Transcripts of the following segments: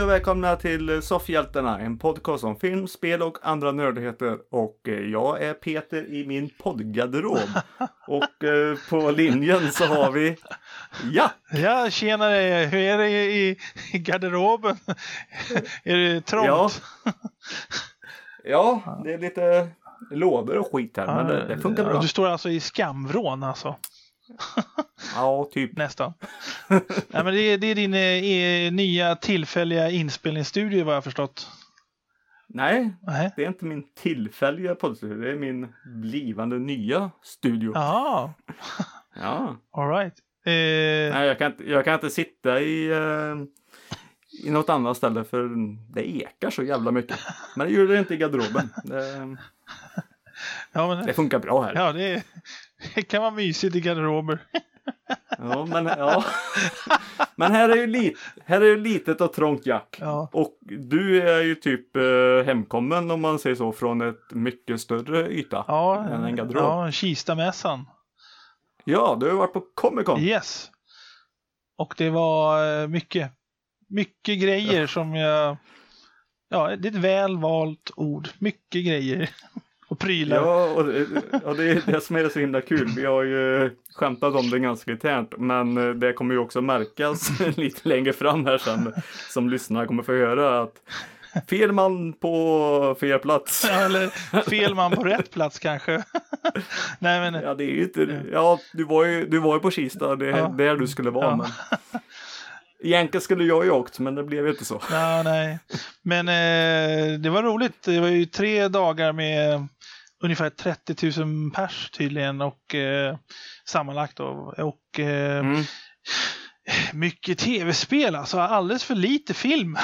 Hej och välkomna till Soffhjältarna, en podcast om film, spel och andra nördigheter. Och eh, jag är Peter i min poddgarderob. och eh, på linjen så har vi Ja! Ja, tjenare! Hur är det i, i garderoben? är det trångt? Ja. ja, det är lite lådor och skit här, men det, det funkar bra. Du står alltså i skamvrån alltså? Ja, typ. Nästan. ja, men det, är, det är din eh, nya tillfälliga inspelningsstudio vad jag förstått. Nej, Nej, det är inte min tillfälliga poddstudio. Det är min blivande nya studio. Jaha. ja. All right. Eh... Nej, jag kan, inte, jag kan inte sitta i, eh, i något annat ställe för det ekar så jävla mycket. Men det gör det inte i garderoben. Det, ja, men... det funkar bra här. Ja, det, det kan vara mysigt i garderober. Ja, men, ja. men här är ju lit, här är ju litet och trångt jack. Ja. Och du är ju typ eh, hemkommen om man säger så från ett mycket större yta ja, än en garderob. Ja, Kistamässan. Ja, du har varit på Comic Con. Yes. Och det var eh, mycket, mycket grejer ja. som jag... Ja, det är ett väl valt ord. Mycket grejer och prylar. Ja, och det, och det är det som är så himla kul. Vi har ju skämtat om det ganska internt, men eh, det kommer ju också märkas lite längre fram här sen som lyssnare kommer få höra att fel man på fel plats. Ja, eller fel man på rätt plats kanske. Nej, men... Ja, det är ju inte, ja, du var ju, du var ju på Kista, det är ja. där du skulle vara. Ja. Men... Egentligen skulle jag ju åkt, men det blev inte så. Ja, nej. Men eh, det var roligt. Det var ju tre dagar med ungefär 30 000 pers tydligen och eh, sammanlagt då. Och eh, mm. mycket tv-spel, alltså alldeles för lite film.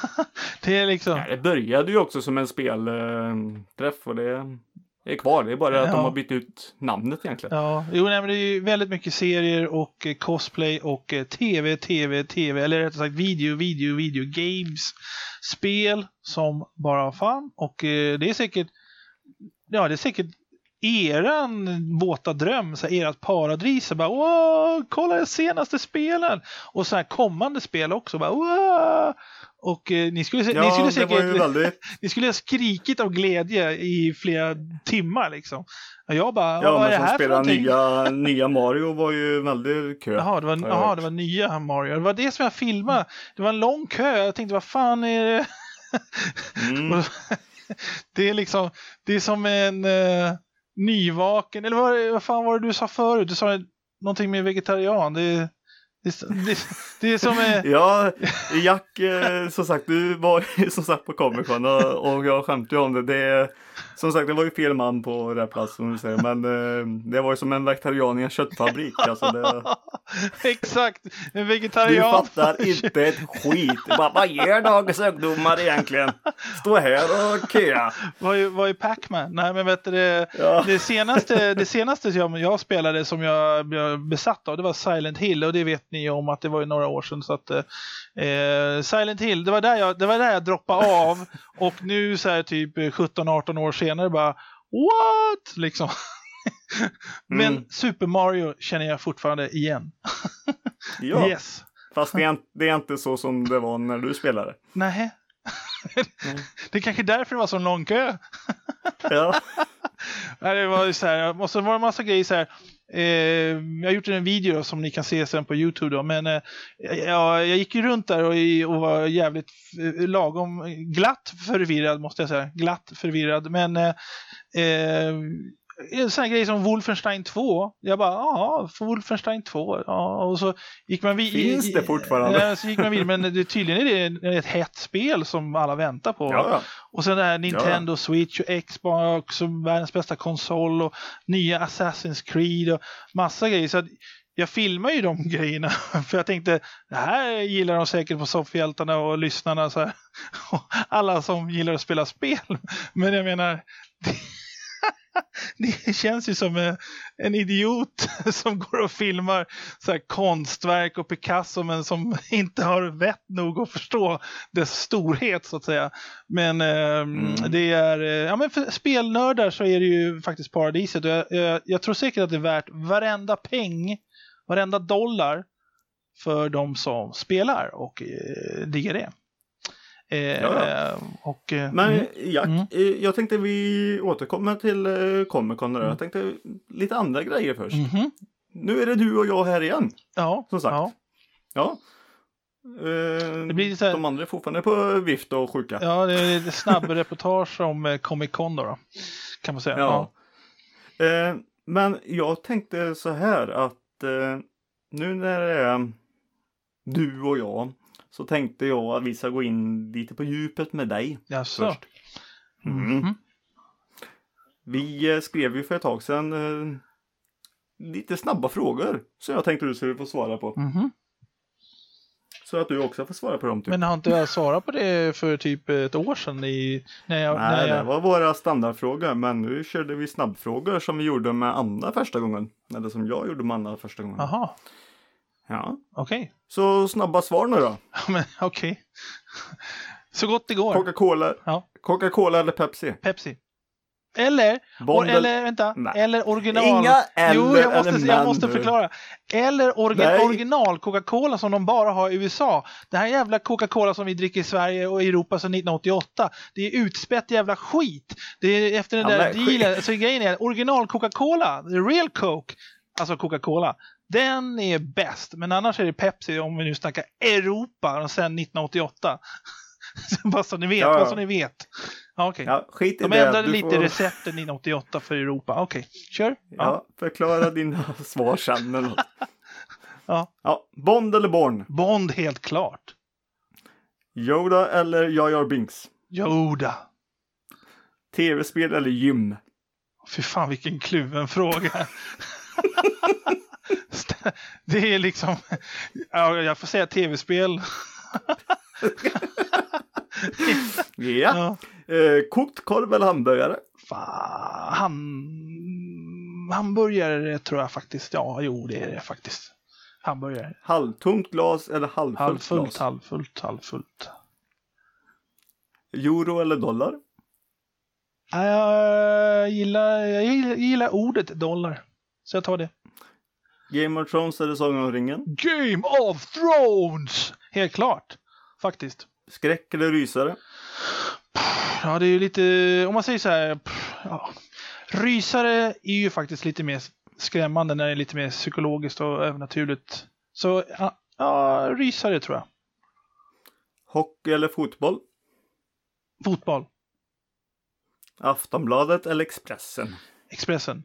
det är liksom... Ja, det började ju också som en spelträff och det är kvar. Det är bara att ja. de har bytt ut namnet egentligen. Ja, jo, nej, men det är ju väldigt mycket serier och eh, cosplay och eh, tv, tv, tv, eller rättare sagt video, video, video, games, spel som bara fan. Och eh, det är säkert ja, det är säkert eran våta dröm, så här, ert paradis. Så bara, Åh, kolla det senaste spelen! Och så här kommande spel också. Bara, Åh! Och eh, ni skulle, ja, ni skulle säkert väldigt... ni skulle ha skrikit av glädje i flera timmar liksom. Och jag bara, ja, vad är det här för någonting? nya, nya Mario var ju väldigt kö. Jaha, det var, aha, det var nya Mario. Det var det som jag filmade. Det var en lång kö. Jag tänkte, vad fan är det? Mm det är liksom, det är som en eh, nyvaken, eller vad, vad fan var det du sa förut? Du sa någonting med vegetarian. Det, det, det, det är som... Eh... ja, Jack, eh, som sagt, du var ju som sagt på Comic Con och, och jag skämtade om det. det som sagt, det var ju fel man på rätt plats som du säger. Men eh, det var ju som en vegetarian i en köttfabrik. Alltså det... Exakt, en vegetarian. Du fattar inte ett skit. Bara, vad gör dagens ungdomar egentligen? Stå här och köa. Vad är, vad är Pac-Man? Nej men vet du, det, ja. det senaste, det senaste jag, jag spelade som jag blev besatt av det var Silent Hill och det vet ni om att det var ju några år sedan. Så att, eh, Silent Hill, det var, där jag, det var där jag droppade av och nu så här typ 17-18 år senare bara what? Liksom. Men mm. Super Mario känner jag fortfarande igen. ja, yes. fast det är, det är, inte så som det var när du spelade. Nej. mm. Det är kanske därför det var så lång kö. ja. det var så här, och så var det en massa grejer så här. Eh, jag har gjort en video som ni kan se sen på Youtube då, men eh, ja, jag gick ju runt där och, och var jävligt eh, lagom glatt förvirrad måste jag säga. Glatt förvirrad, men eh, eh en sån här grej som Wolfenstein 2. Jag bara, ja, Wolfenstein 2. Ja, och så gick man vidare. Finns det fortfarande? Ja, så gick man vidare, men det, tydligen är det ett hett spel som alla väntar på. Ja. Och sen det här Nintendo ja. Switch och Xbox och världens bästa konsol och nya Assassin's Creed och massa grejer. Så jag filmar ju de grejerna för jag tänkte det här gillar de säkert på soffhjältarna och lyssnarna. Så här. Alla som gillar att spela spel. Men jag menar det känns ju som en idiot som går och filmar så konstverk och Picasso men som inte har vett nog att förstå dess storhet så att säga. Men eh, mm. det är, eh, ja men för spelnördar så är det ju faktiskt paradiset. Jag, jag, jag, tror säkert att det är värt varenda peng, varenda dollar för de som spelar och eh, diggar det. Eh, Ja, Och, eh, Men mm, Jack, Mm. eh, jag tänkte vi återkommer till eh, Comic Con. Mm. Jag tänkte lite andra grejer först. mhm. Nu är det du och jag här igen. Ja, Som sagt. ja. Ja. Eh, Det blir så här- De andra är fortfarande på vift och sjuka. ja, det är snabbreportage om Comic Con då, då. Kan man säga. Ja. Eh, men jag tänkte så här att nu när det är du och jag så tänkte jag att vi ska gå in lite på djupet med dig Jaså? först. Mm. Mhm. Vi eh, skrev ju för ett tag sedan eh, lite snabba frågor som jag tänkte du skulle få svara på. Mhm. Så att du också får svara på dem. Typ. Men har inte jag svarat på det för typ ett år sedan? I, när jag, när Nej, jag... det var våra standardfrågor. Men nu körde vi snabbfrågor som vi gjorde med Anna första gången. Eller som jag gjorde med Anna första gången. Jaha, Ja. okej. Så snabba svar nu då. Men okej. Så gott det går. Coca-Cola, Ja. Coca-Cola eller Pepsi? Pepsi. Eller, or, eller vänta, Nej. eller original. Inga eller jo, jag måste, eller jag måste förklara. Eller orgi original Coca-Cola som de bara har i USA. Det här jävla Coca-Cola som vi dricker i Sverige och Europa sedan 1988. Det är utspätt jävla skit. Det är efter den Ja, där dealen. Så grejen är, original Coca-Cola, the real Coke, alltså Coca-Cola, den är bäst. Men annars är det Pepsi om vi nu snackar Europa sedan 1988. bara så ni vet, Ja, så ni vet. Ja, okej. Ja, skit i De det. ändrade Du lite får- recepten 1988 för Europa. Okej, kör. Ja. Ja, förklara dina svar sen. Ja. ja, Bond eller Born? Bond helt klart. Yoda eller Jar Jar Binks? Yoda. Tv-spel eller gym? Fy fan vilken kluven fråga. Det är liksom, ja, jag får säga tv-spel. Ja. Ja. Eh, kokt korv eller hamburgare? Fan, han, hamburgare tror jag faktiskt. Ja, jo det är det faktiskt. Hamburgare. Halvtomt glas eller halvfullt, Halvfullt, glas? halvfullt, halvfullt. Euro eller dollar? Ja, Jag gillar, jag gillar ordet dollar. Så jag tar det. Game of Thrones eller Sagan om ringen? Game of Thrones! Helt klart. Faktiskt. Skräck eller rysare? Ja, det är ju lite, om man säger så här. Ja. Rysare är ju faktiskt lite mer skrämmande när det är lite mer psykologiskt och övernaturligt. Så ja, ja rysare tror jag. Hockey eller fotboll? Fotboll. Aftonbladet eller Expressen? Expressen.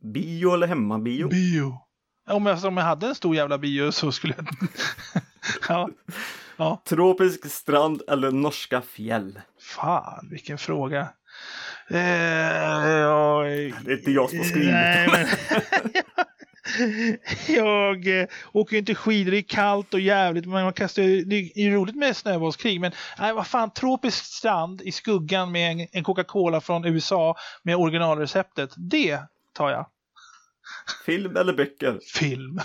Bio eller hemmabio? Bio. Om jag, om jag hade en stor jävla bio så skulle jag... ja. ja. Tropisk strand eller norska fjäll? Fan, vilken fråga. Eh, ja, Det är inte jag som har skrivit Nej, men... jag eh, åker ju inte skidor, det är kallt och jävligt. Men man kastar, det är ju roligt med snöbollskrig. Men nej, vad fan, tropisk strand i skuggan med en, en Coca-Cola från USA med originalreceptet. Det tar jag. Film eller böcker? Film.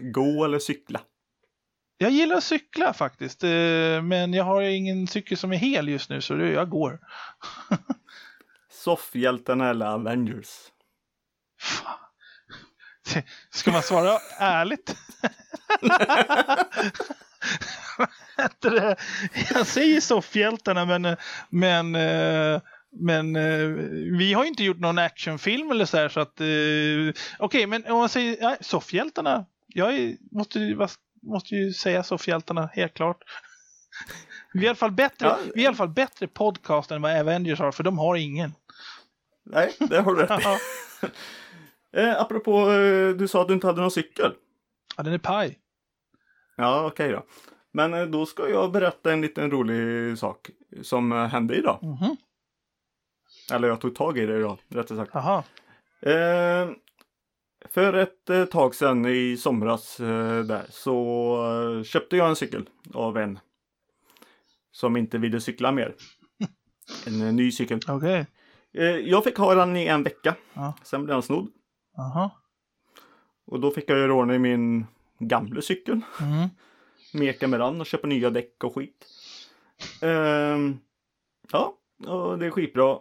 Gå eller cykla? Jag gillar att cykla faktiskt. eh, Men jag har ingen cykel som är hel just nu så jag går. Soffhjältarna eller Avengers? Fan. Ska man svara ärligt? Jag säger soffhjältarna men, men, eh, men eh, vi har ju inte gjort någon actionfilm eller så här så att eh, okej men om man säger ja, soffhjältarna. Jag är, måste, måste ju säga soffhjältarna helt klart. Vi är i alla fall bättre, Ja. vi är i alla fall bättre podcast än vad Avengers har för de har ingen. Nej, det har du rätt i. Eh, apropå, eh, du sa att du inte hade någon cykel. ja, den är paj. Ja, okej då. Men eh, då ska jag berätta en liten rolig sak som eh, hände idag. Mhm. Eller jag tog tag i det idag, rättare sagt. Jaha. Eh, för ett eh, tag sedan i somras eh, där så eh, köpte jag en cykel av en som inte ville cykla mer. En eh, ny cykel. Eh, jag fick ha den i en vecka. Ja. Sen blev den snodd. Jaha. Och då fick jag göra ordning min gamla cykel. Mm. Meka med den och köpa nya däck och skit. Ehm, ja, och det är skitbra.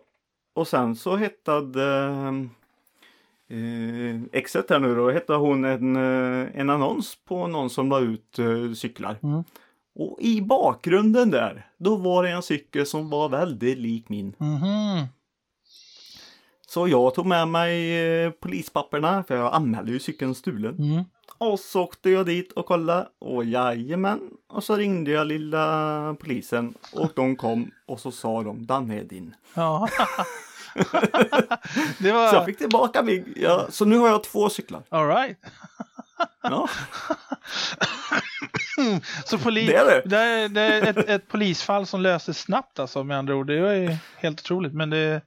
Och sen så hittade eh, exet här nu då, hittade hon en, eh, en annons på någon som la ut eh, cyklar. Mm. Och i bakgrunden där, då var det en cykel som var väldigt lik min. Mhm. Så jag tog med mig eh, polispapperna, för jag anmälde ju cykeln stulen. Mm. Och så åkte jag dit och kollade och jajamän. Och så ringde jag lilla polisen och de kom och så sa de den är din. Ja. det Så jag var... fick tillbaka min. Ja, så nu har jag två cyklar. All right. Ja, Så poli... det är det. det är, det är ett, ett polisfall som löstes snabbt alltså med andra ord. Det var ju helt otroligt. Men det,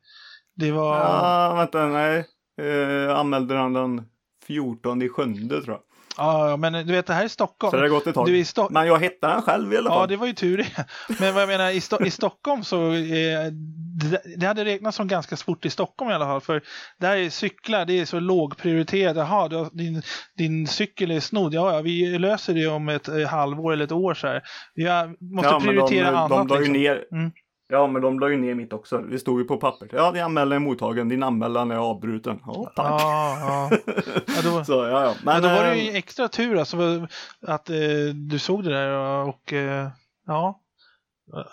det var... Ja, vänta, nej. Eh, anmälde den den 14 i sjunde tror jag. Ja, men du vet det här är Stockholm. Så det har gått ett tag. Du är i Sto- Men jag hittade den själv i alla Ja, fall. det var ju tur det. Men vad jag menar, i, Sto- i Stockholm så eh, det, det hade räknats som ganska sport i Stockholm i alla fall. För där är cyklar, det är så lågprioriterat. Jaha, du har, din, din cykel är snodd. Ja, ja, vi löser det om ett eh, halvår eller ett år så här. Vi har, måste ja, prioritera de, annat. de la ju liksom. ner. Mm. Ja, men de la ju ner mitt också. Det stod ju på pappret. Ja, din anmälan är mottagen. Din anmälan är avbruten. Ja, tack. Ja, ja. ja, då, Så, ja, ja. men Men, då var det eh, ju extra tur alltså, att eh, du såg det där och eh, ja.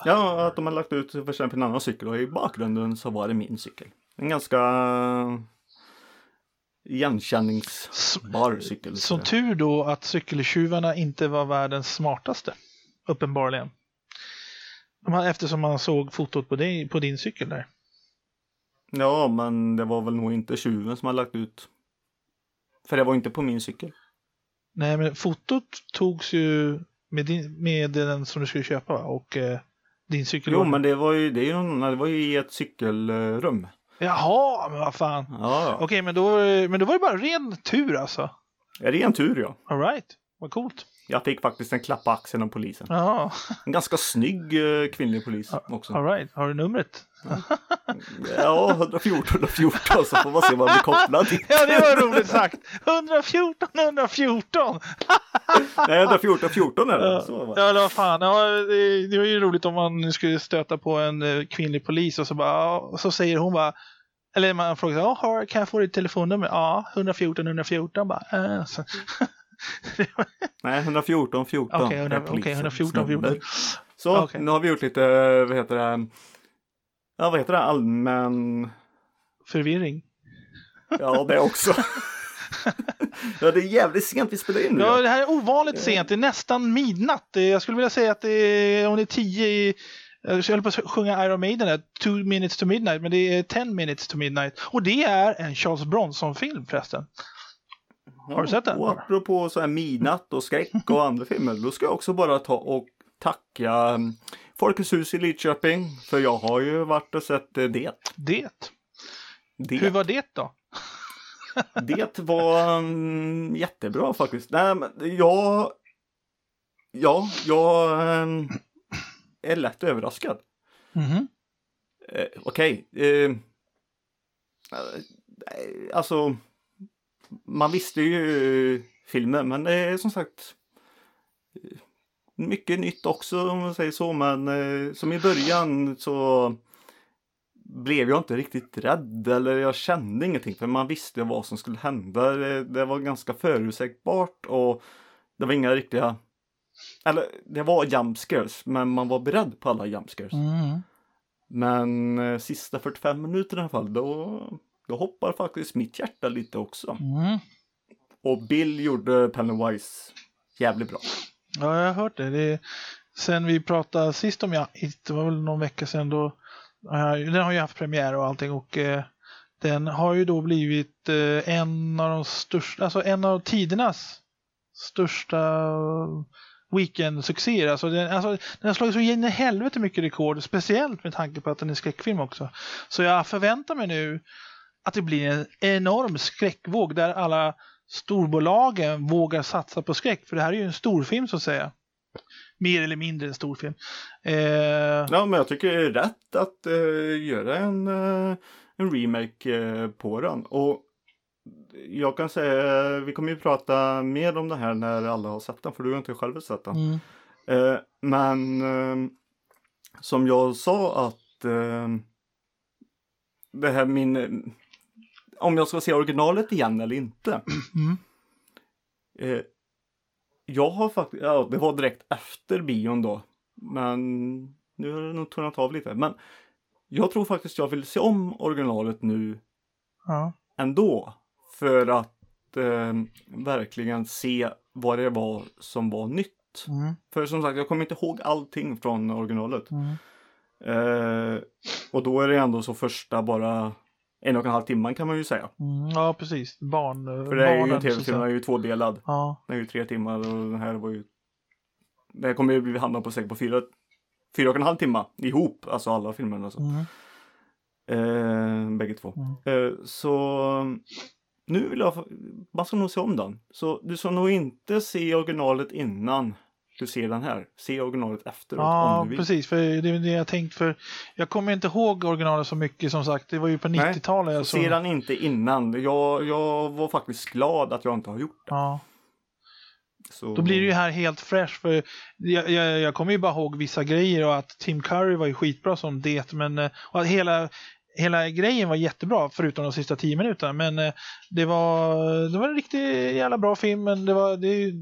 Ja, att de har lagt ut för exempel en annan cykel och i bakgrunden så var det min cykel. En ganska igenkänningsbar cykel. Som tur då att cykeltjuvarna inte var världens smartaste. Uppenbarligen. Hade- Eftersom man såg fotot på, dig, på din cykel där. Ja, men det var väl nog inte tjuven som har lagt ut. För det var inte på min cykel. Nej, men fotot togs ju med, din, med den som du skulle köpa va? och eh, din cykel. Jo, men det var ju, det är det var ju i ett cykelrum. Jaha, men vad fan. Ja, ja. Okej, men, då, men då var det bara ren tur alltså. Är det en tur ja. All right, vad coolt. Jag fick faktiskt en klapp på axeln av polisen. Ja, En ganska snygg eh, kvinnlig polis också. all right. Har du numret? Ja, 114, 114 så får man se vad man blir kopplad till. Ja, det var roligt sagt. 114, 114. Nej, 114, 14 är det. Ja, Så, ja eller vad fan. Ja, det, det var ju roligt om man skulle stöta på en eh, kvinnlig polis och så bara, och så säger hon bara, eller man frågar, kan jag få ditt telefonnummer? Ja, 114, 114. Bara, äh. Nej, 114, 14 Okej, 100 är okej, polisens 114, 14. nummer. Så, Okej. nu har vi gjort lite, vad heter det? Ja, vad heter det? Allmän... Förvirring. Ja, det också. ja, det är jävligt sent vi spelar in nu. Ja, det här är ovanligt sent. Det är nästan midnatt. Jag skulle vilja säga att det är, om det är 10 i jag höll på att sjunga Iron Maiden där, Two minutes to midnight, men det är 10 minutes to midnight. Och det är en Charles Bronson-film förresten. Har du sett den? Och apropå så här midnatt och skräck och andra filmer, då ska jag också bara ta och tacka um, Folkets hus i Lidköping. För jag har ju varit och sett eh, det. Det. Det, Hur var det då? det var um, jättebra faktiskt. Nej, men jag... Ja, jag um, är lätt överraskad. Mhm. Eh, Okej. eh, eh, alltså. Man visste ju filmen men det är som sagt. Mycket nytt också om man säger så men eh, som i början så blev jag inte riktigt rädd eller jag kände ingenting för man visste vad som skulle hända. Det, det var ganska förutsägbart och det var inga riktiga eller det var jumpscares men man var beredd på alla jumpscares. Mm. Men eh, sista 45 minuterna i alla fall, då, då hoppar faktiskt mitt hjärta lite också. Mm. Och Bill gjorde Pennywise jävligt bra. Ja, jag har hört det. det är, sen vi pratade sist om jag, det var väl någon vecka sedan då. Den har ju haft premiär och allting och eh, den har ju då blivit eh, en av de största, alltså en av tidernas största weekend-succéer. Alltså den, alltså den har slagit så in i helvete mycket rekord, speciellt med tanke på att den är skräckfilm också. Så jag förväntar mig nu att det blir en enorm skräckvåg där alla storbolagen vågar satsa på skräck. För det här är ju en storfilm så att säga. Mer eller mindre en storfilm. Eh, Ja, men jag tycker det är rätt att eh, göra en, eh, en remake eh, på den. Och jag kan säga, vi kommer ju prata mer om det här när alla har sett den, för du har inte själv sett den. mm, Eh, men eh, som jag sa att eh, det här min... Om jag ska se originalet igen eller inte. mm, Eh, jag har faktiskt, ja det var direkt efter bion då. Men nu har det nog tunnat av lite. Men jag tror faktiskt jag vill se om originalet nu Ja. ändå. För att eh, verkligen se vad det var som var nytt. Mm. För som sagt, jag kommer inte ihåg allting från originalet. Mm. Eh, och då är det ändå så första bara en och en halv timman kan man ju säga. Mm. Ja, precis. Barn, För det är ju, barnen, tv-serien säga. är ju tvådelad. Ja. Den är ju tre timmar och den här var ju... Det här kommer ju bli hamna på säkert på fyra, fyra och en halv timme ihop, alltså alla filmerna. Alltså. Mm. Eh, bägge två. Eh, så nu vill jag, man ska nog se om den. Så du ska nog inte se originalet innan du ser den här. Se originalet efteråt Ja, om du vill. precis. För det är det jag tänkt för. Jag kommer inte ihåg originalet så mycket som sagt. Det var ju på Nej, 90-talet. jag Så såg- se den inte innan. Jag, jag var faktiskt glad att jag inte har gjort det. Ja, Så... då blir det ju här helt fresh. För jag, jag, jag kommer ju bara ihåg vissa grejer och att Tim Curry var ju skitbra som det. Men eh, och att hela, hela grejen var jättebra förutom de sista tio minuterna. Men eh, det var, det var en riktigt jävla bra film. Men det var, det,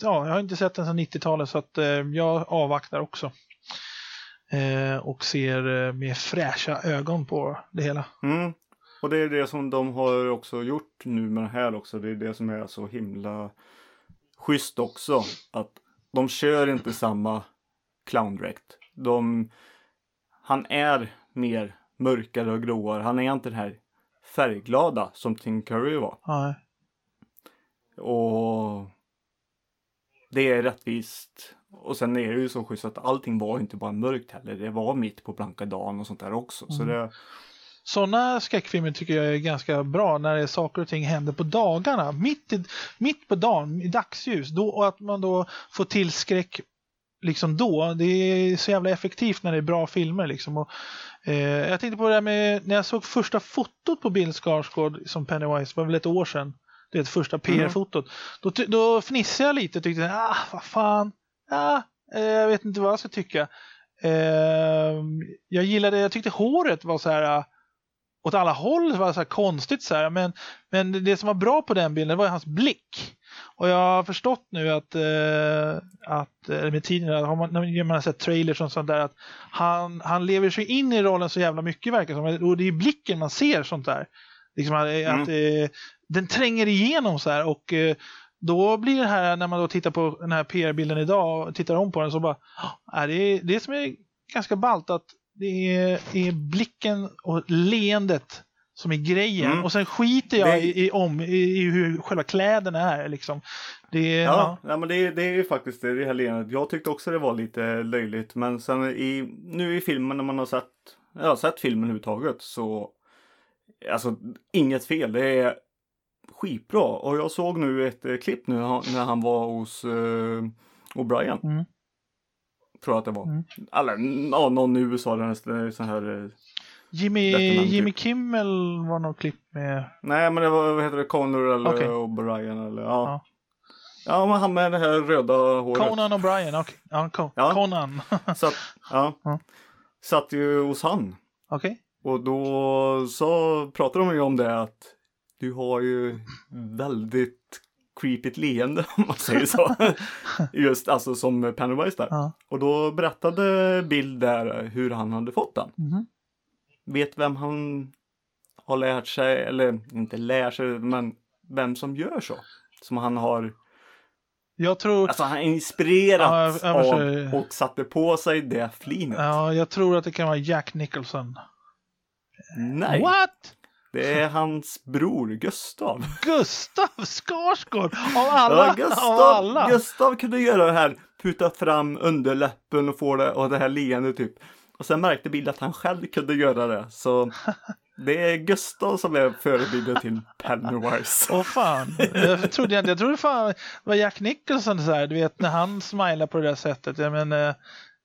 ja, jag har inte sett den sedan 90-talet så att eh, jag avvaktar också. Eh, och ser eh, med fräscha ögon på det hela. Mm. Och det är det som de har också gjort nu med det här också. Det är det som är så himla schysst också. Att de kör inte samma clowndräkt. De, han är mer mörkare och gråare. Han är inte den här färgglada som Tim Curry var. Ja, Och det är rättvist. Och sen är det ju så schysst att allting var inte bara mörkt heller. Det var mitt på blanka dagen och sånt där också. Så Mm. det, Sådana skräckfilmer tycker jag är ganska bra när det är saker och ting händer på dagarna. Mitt, i, mitt på dagen, i dagsljus. Då, och att man då får till skräck liksom då. Det är så jävla effektivt när det är bra filmer. Liksom. Och, eh, jag tänkte på det där med när jag såg första fotot på Bill Skarsgård som Pennywise, det var väl ett år sedan. Det är första PR-fotot. Då, ty- då fnissade jag lite och tyckte, ah, vad fan, ah, eh, jag vet inte vad jag ska tycka. Eh, jag gillade, jag tyckte håret var så här åt alla håll det var så konstigt så här. Men, men det som var bra på den bilden var hans blick. Och jag har förstått nu att, eh, att eh, med tiden, har man, när man har sett trailers och sånt där, att han, han lever sig in i rollen så jävla mycket verkar som. Och det är i blicken man ser sånt där. Liksom att, Mm. att eh, den tränger igenom så här och eh, då blir det här när man då tittar på den här PR-bilden idag och tittar om på den så bara, "Ah, är det är det som är ganska ballt att det är, är blicken och leendet som är grejen. Mm. Och sen skiter jag Det- i, i, om, i, i hur själva kläderna är. Liksom. Det, är- Ja, ja men det, det är ju faktiskt det, det här leendet. Jag tyckte också det var lite löjligt. Men sen i, nu i filmen när man har sett, ja, sett filmen överhuvudtaget så Alltså inget fel. Det är skitbra. Och jag såg nu ett eh, klipp nu när han var hos eh, O'Brien. Mm. Tror jag att det var. Mm. Eller ja, någon i USA. Den sån här. Eh, Jimmy, Letterman, typ. Jimmy Kimmel var något klipp med. nej men det var, vad heter det, Connor eller Okej. O'Brien eller ja. Ja. ja. men han med det här röda håret. Conan O'Brien. okej. Ja, Con- Ja. Conan. Så att, ja. Ja. Satt ju hos han. Okej. Och då så pratade de ju om det att du har ju väldigt creepigt leende om man säger så. Just alltså som Pennywise där. Ja. Och då berättade Bill där hur han hade fått den. Mhm. Vet vem han har lärt sig, eller inte lär sig, men vem som gör så. Som han har, Jag tror, alltså han har Ja, av och satte på sig det flinet. ja, jag tror att det kan vara Jack Nicholson. Nej, What? Det är hans bror Gustav. Gustav Skarsgård! Av alla! Ja, Av Gustav, alla! Gustav kunde göra det här, puta fram underläppen och få det och det här leendet typ. Och sen märkte Bill att han själv kunde göra det. Så det är Gustav som är förebilden till Pennywise. Åh fan, jag trodde, jag, jag trodde fan det var Jack Nicholson så här, du vet när han smilar på det där sättet. Jag menar,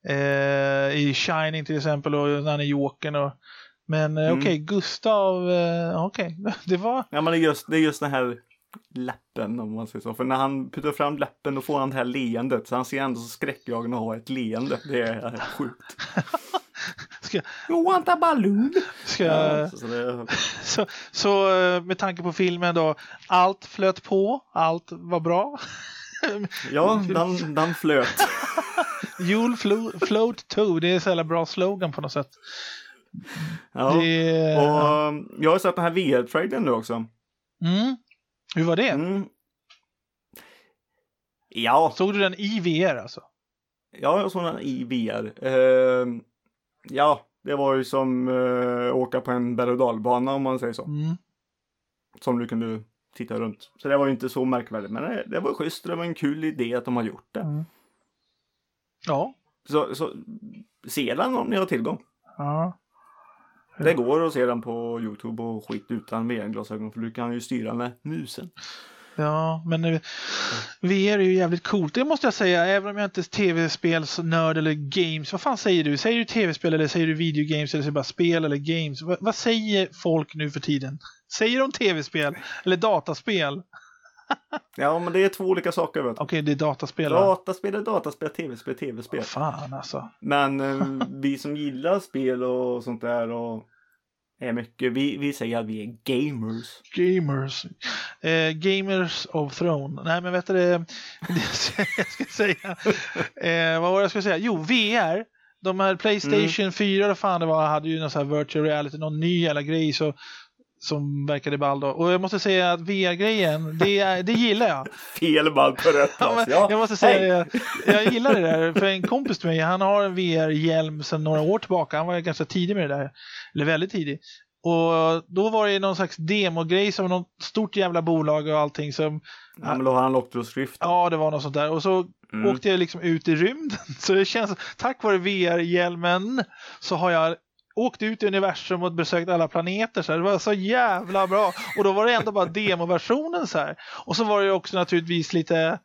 eh, i Shining till exempel och när han är Jokern och men eh, Mm. okej, Gustav, eh, okej, det var, Ja men det är just, det är just den här läppen om man säger så. För när han puttar fram läppen då får han det här leendet. Så han ser ändå så skräckjagande att ha ett leende. Det är sjukt. Ska- You want a balloon? ska, Ja, så det, så, så eh, med tanke på filmen då, allt flöt på, allt var bra. Ja, den, den flöt. Flo- float too. Det är så jävla bra slogan på något sätt. Ja. Det, Och ja. jag har sett den här VR-traden nu också. mm. Hur var det? Mm. Ja, Såg du den i VR alltså? ja, jag såg den i VR. Eh, ja, det var ju som eh, åka på en berg och dalbana om man säger så. Mm. Som du kunde titta runt. Så det var ju inte så märkvärdigt. Men det, det var schysst. Det var en kul idé att de har gjort det. Mm. Ja. Så, så se den om ni har tillgång. ja. Det går att se den på Youtube och skit utan VR-glasögon. För du kan ju styra med musen. Ja, men eh, VR är ju jävligt coolt. Det måste jag säga, även om jag inte är tv-spelsnörd eller games. Vad fan säger du? Säger du tv-spel eller säger du videogames eller säger du bara spel eller games? Vad, vad säger folk nu för tiden? Säger de tv-spel eller dataspel? Ja, men det är två olika saker. Okej, det är dataspel. Dataspel är dataspel, tv-spel, tv-spel. Fan alltså. Men eh, vi som gillar spel och sånt där och är mycket, vi, vi säger att vi är gamers. Gamers. Eh, gamers of Throne. Nej, men vet du det? det jag ska säga. Eh, vad var det jag skulle säga? Jo, VR. De här Playstation 4 eller fan det var hade ju någon sån här virtual reality, någon ny jävla grej så, som verkade ball då. Och jag måste säga att VR-grejen, det, det gillar jag. Fel ball på rätt Ja, plats. Ja, jag måste säga hej. jag, jag gillar det där. För en kompis till mig, han har en VR-hjälm sedan några år tillbaka. Han var ganska tidig med det där. Eller väldigt tidig. Och då var det någon slags demogrej som något stort jävla bolag och allting som, Ja, men då har han Loctros Rift. ja det var något sånt där. Och så Mm. åkte jag liksom ut i rymden. Så det känns, tack vare VR-hjälmen så har jag åkt ut i universum och besökt alla planeter. Så här. Det var så jävla bra. Och då var det ändå bara demoversionen så här. Och så var det ju också naturligtvis lite,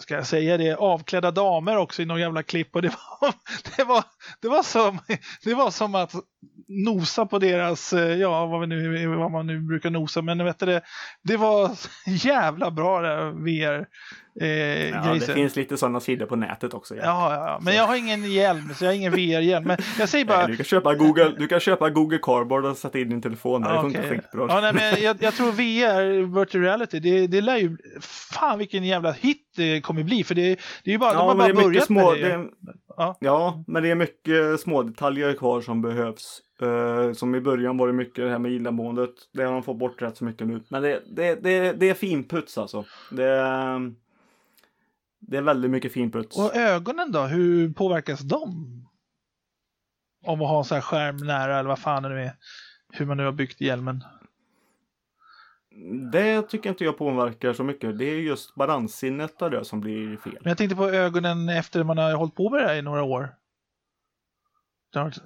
ska jag säga det, avklädda damer också i någon jävla klipp. Och det var, det var, det var, som, det var som att nosa på deras, eh, ja vad, vi nu, vad man nu brukar nosa. Men vet du, det, det var jävla bra det VR. Eh, Ja, det grejser. finns lite sådana sidor på nätet också. Ja. Ja, ja, men jag har ingen hjälm, så jag har ingen VR-hjälm. Men jag säger bara... Nej, du, kan köpa Google, du kan köpa Google Cardboard och sätta in din telefon. där. Det Ja, funkar okej. skitbra. Ja, nej, men jag, jag tror VR, virtual reality, det, det lär ju... Fan vilken jävla hit det kommer bli. För det, det är ju bara, de Ja, har men bara det börjat små, med det. det Ja. ja, men det är mycket små detaljer kvar som behövs. Eh, som i början var det mycket det här med illamåendet. Det har de fått bort rätt så mycket nu. Men det, det, det, det är finputs alltså. Det, är- det är väldigt mycket finputs. Och ögonen då, hur påverkas de? Om att ha en sån här skärm nära eller vad fan det nu är. Hur man nu har byggt hjälmen. Det tycker inte jag påverkar så mycket. Det är just balanssinnet av det som blir fel. Men jag tänkte på ögonen efter man har hållit på med det här i några år.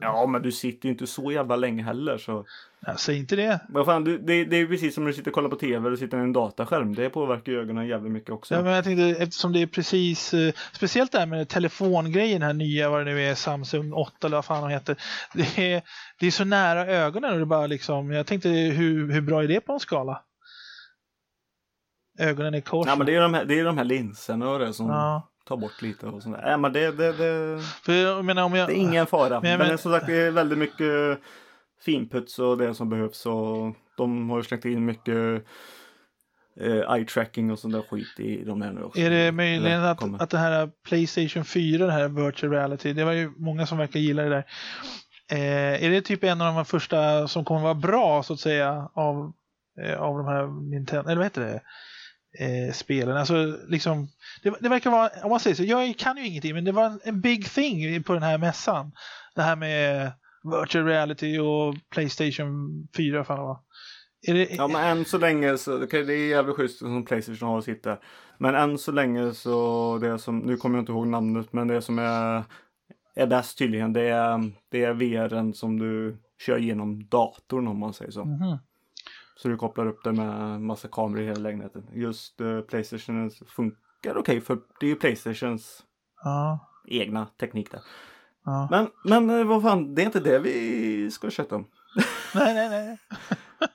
Ja, men du sitter ju inte så jävla länge heller så. jag säger inte det. Vad fan, du, det, det är precis som när du sitter och kollar på tv eller sitter i en dataskärm. Det påverkar ju ögonen jävligt mycket också. Ja, men jag tänkte eftersom det är precis, eh, speciellt det här med telefongrejen här nya, vad det nu är, Samsung 8 eller vad fan de heter. Det är, det är så nära ögonen och det bara liksom, jag tänkte hur, hur bra är det på en skala? Ögonen i kors. Ja, men det är de här, det är de här linserna och det som Ja. tar bort lite och sånt där. Nej, men det, det, det, För jag menar om jag... det är ingen fara. Men- Men, men- som sagt, det är väldigt mycket finputs och det som behövs. Och de har ju slängt in mycket eh, eye tracking och sånt där skit i de här nu också. Är det möjligen att, kommer. att det här Playstation 4, det här virtual reality, det var ju många som verkar gilla det där. Eh, är det typ en av de första som kommer vara bra så att säga av, eh, av de här Nintendo, eller vad heter det? Eh, spelen. Alltså liksom, det, det verkar vara, om man säger så, jag kan ju ingenting men det var en, en big thing på den här mässan. Det här med virtual reality och Playstation 4 fan var. Är det, Ja men än så länge så, okej det är jävligt schysst som Playstation har att sitta. Men än så länge så det som, nu kommer jag inte ihåg namnet men det som är, är bäst tydligen det är, det är VRen som du kör genom datorn om man säger så. Mhm. Så du kopplar upp det med massa kameror i hela lägenheten. Just uh, Playstation funkar okej för det är ju Playstations Ja, egna teknik där. ja. Men, men eh, vad fan, det är inte det vi ska köta om. Nej, nej, nej.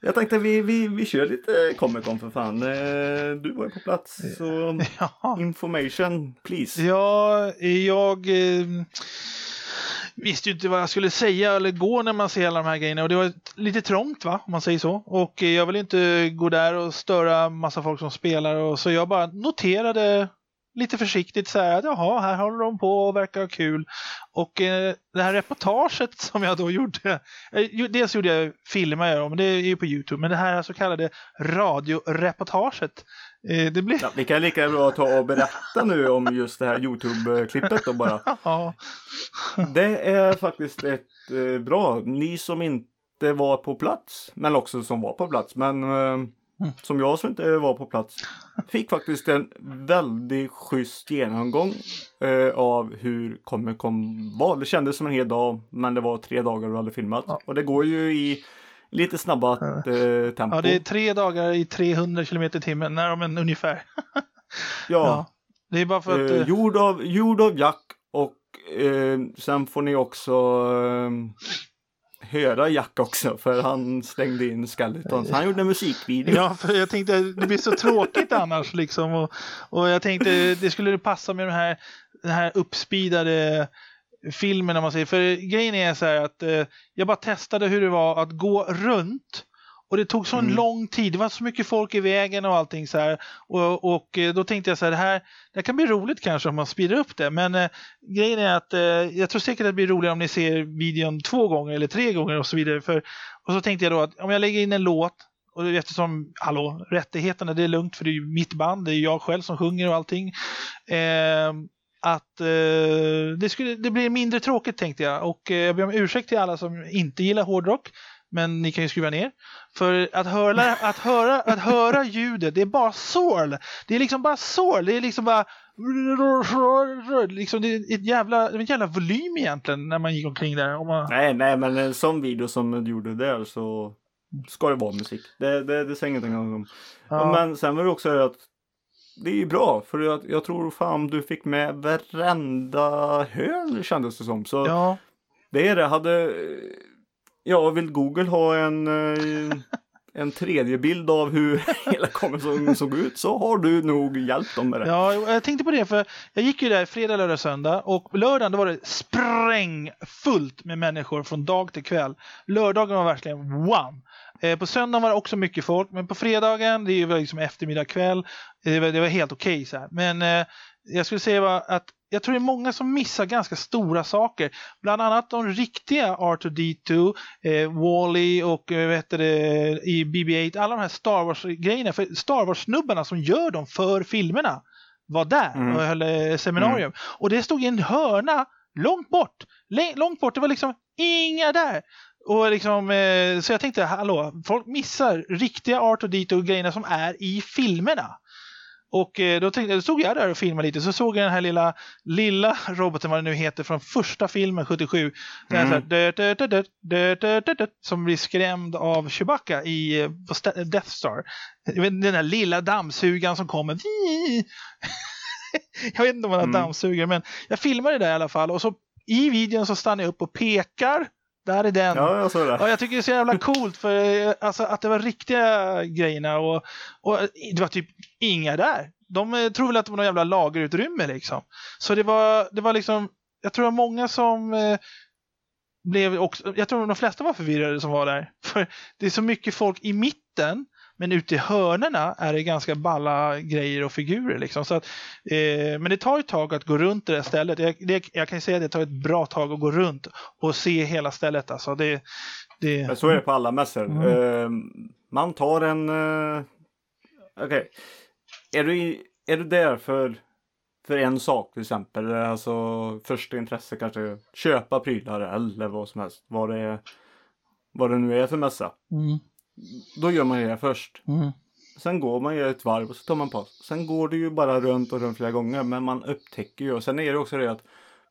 Jag tänkte vi, vi, vi kör lite Comic Con för fan. Eh, Du var ju på plats så Ja. information please. Ja, jag visste ju inte vad jag skulle säga eller gå när man ser alla de här grejerna och det var lite trångt va, om man säger så. Och eh, jag vill inte gå där och störa massa folk som spelar och så jag bara noterade lite försiktigt så här att jaha, här håller de på och verkar ha kul. Och eh, det här reportaget som jag då gjorde, eh, dels gjorde jag filmer men det är ju på Youtube, men det här så kallade radioreportaget. Eh, det blev... Ja, vi kan lika bra ta och berätta nu om just det här Youtube-klippet då bara. ja. Det är faktiskt ett eh, bra, ni som inte var på plats, men också som var på plats, men eh, Mm. som jag som inte var på plats, fick faktiskt en väldigt schysst genomgång eh, av hur Comic Con var. Det kändes som en hel dag, men det var tre dagar du hade filmat. Ja. Och det går ju i lite snabba eh, tempo. ja, det är tre dagar i 300 km i timmen, när men ungefär. ja. Ja. Det är bara för att... Eh, eh, gjord, av, gjord av Jack och eh, sen får ni också eh, höra Jack också för han stängde in Skeletons. Han gjorde en musikvideo. Ja, för jag tänkte det blir så tråkigt annars liksom. Och, och jag tänkte det skulle passa med den här, den här uppspeedade filmen om man säger. För grejen är så här att eh, jag bara testade hur det var att gå runt. Och det tog så Mm. lång tid, det var så mycket folk i vägen och allting så här. Och, och eh, då tänkte jag så här, det här, det här kan bli roligt kanske om man speedar upp det. Men eh, grejen är att eh, jag tror säkert att det blir roligare om ni ser videon två gånger eller tre gånger och så vidare. För, och så tänkte jag då att om jag lägger in en låt och eftersom, hallå, rättigheterna det är lugnt för det är ju mitt band, det är jag själv som sjunger och allting. Eh, att eh, det, skulle, det blir mindre tråkigt tänkte jag och eh, jag ber om ursäkt till alla som inte gillar hårdrock. Men ni kan ju skruva ner. För att höra, att höra, att höra ljudet, det är bara sorl. Det är liksom bara sorl. Det är liksom bara... Liksom det är ett jävla, en jävla volym egentligen när man gick omkring där. Om man, Nej, nej, men en sån video som du gjorde där så ska det vara musik. Det, det, det säger ingenting om. ja. Men sen var det också att det är ju bra för jag, jag tror fan du fick med varenda hörn kändes det som. Så ja, det är det. Hade, ja, vill Google ha en, eh, en tredje bild av hur hela kameran såg ut så har du nog hjälpt dem med det. Ja, jag tänkte på det för jag gick ju där fredag, lördag, söndag och lördagen då var det sprängfullt med människor från dag till kväll. Lördagen var verkligen one. Eh, på söndagen var det också mycket folk, men på fredagen, det är ju liksom eftermiddag, kväll, eh, det var, det var helt okej så här. Men eh, jag skulle säga var att jag tror det är många som missar ganska stora saker. Bland annat de riktiga R2D2, eh, Wall-E och eh, vad heter det, i BB-8, alla de här Star Wars-grejerna. För Star Wars-snubbarna som gör dem för filmerna var där Mm. och höll eh, seminarium. Och det stod i en hörna långt bort. Långt bort, det var liksom inga där. Och liksom, eh, så jag tänkte, hallå, folk missar riktiga Art och Dito grejerna som är i filmerna. Och eh, då, tänkte, då stod jag där och filmade lite, så såg jag den här lilla, lilla roboten, vad den nu heter, från första filmen 77. Den mm. så här, mm. dö, dö, dö, som blir skrämd av Chewbacca i, eh, på St Death Star. Den där lilla dammsugaren som kommer. jag vet inte om man har mm. dammsugare, men jag filmade det där i alla fall. Och så i videon så stannar jag upp och pekar där är den. Ja, jag såg Ja, det. jag tycker det är så jävla coolt för alltså, att det var riktiga grejerna och, och det var typ inga där. De eh, tror väl att det var någon jävla lagerutrymme liksom. Så det var, det var liksom, jag tror det var många som eh, blev också, jag tror de flesta var förvirrade som var där. För det är så mycket folk i mitten men ute i hörnerna är det ganska balla grejer och figurer. Liksom. Så att, eh, men det tar ett tag att gå runt det där stället. Jag, det, jag kan säga att det tar ett bra tag att gå runt och se hela stället. Alltså det, det, Men så är det på alla mässor. Mm. Eh, man tar en... Uh, Okej. Är, du, är du där för, för en sak till exempel? Alltså första intresse kanske köpa prylar eller vad som helst. Vad det, vad det nu är för mässa. Mm, Då gör man det först. mm, Sen går man ju ett varv och så tar man paus. Sen går det ju bara runt och runt flera gånger. Men man upptäcker ju. Och sen är det också det att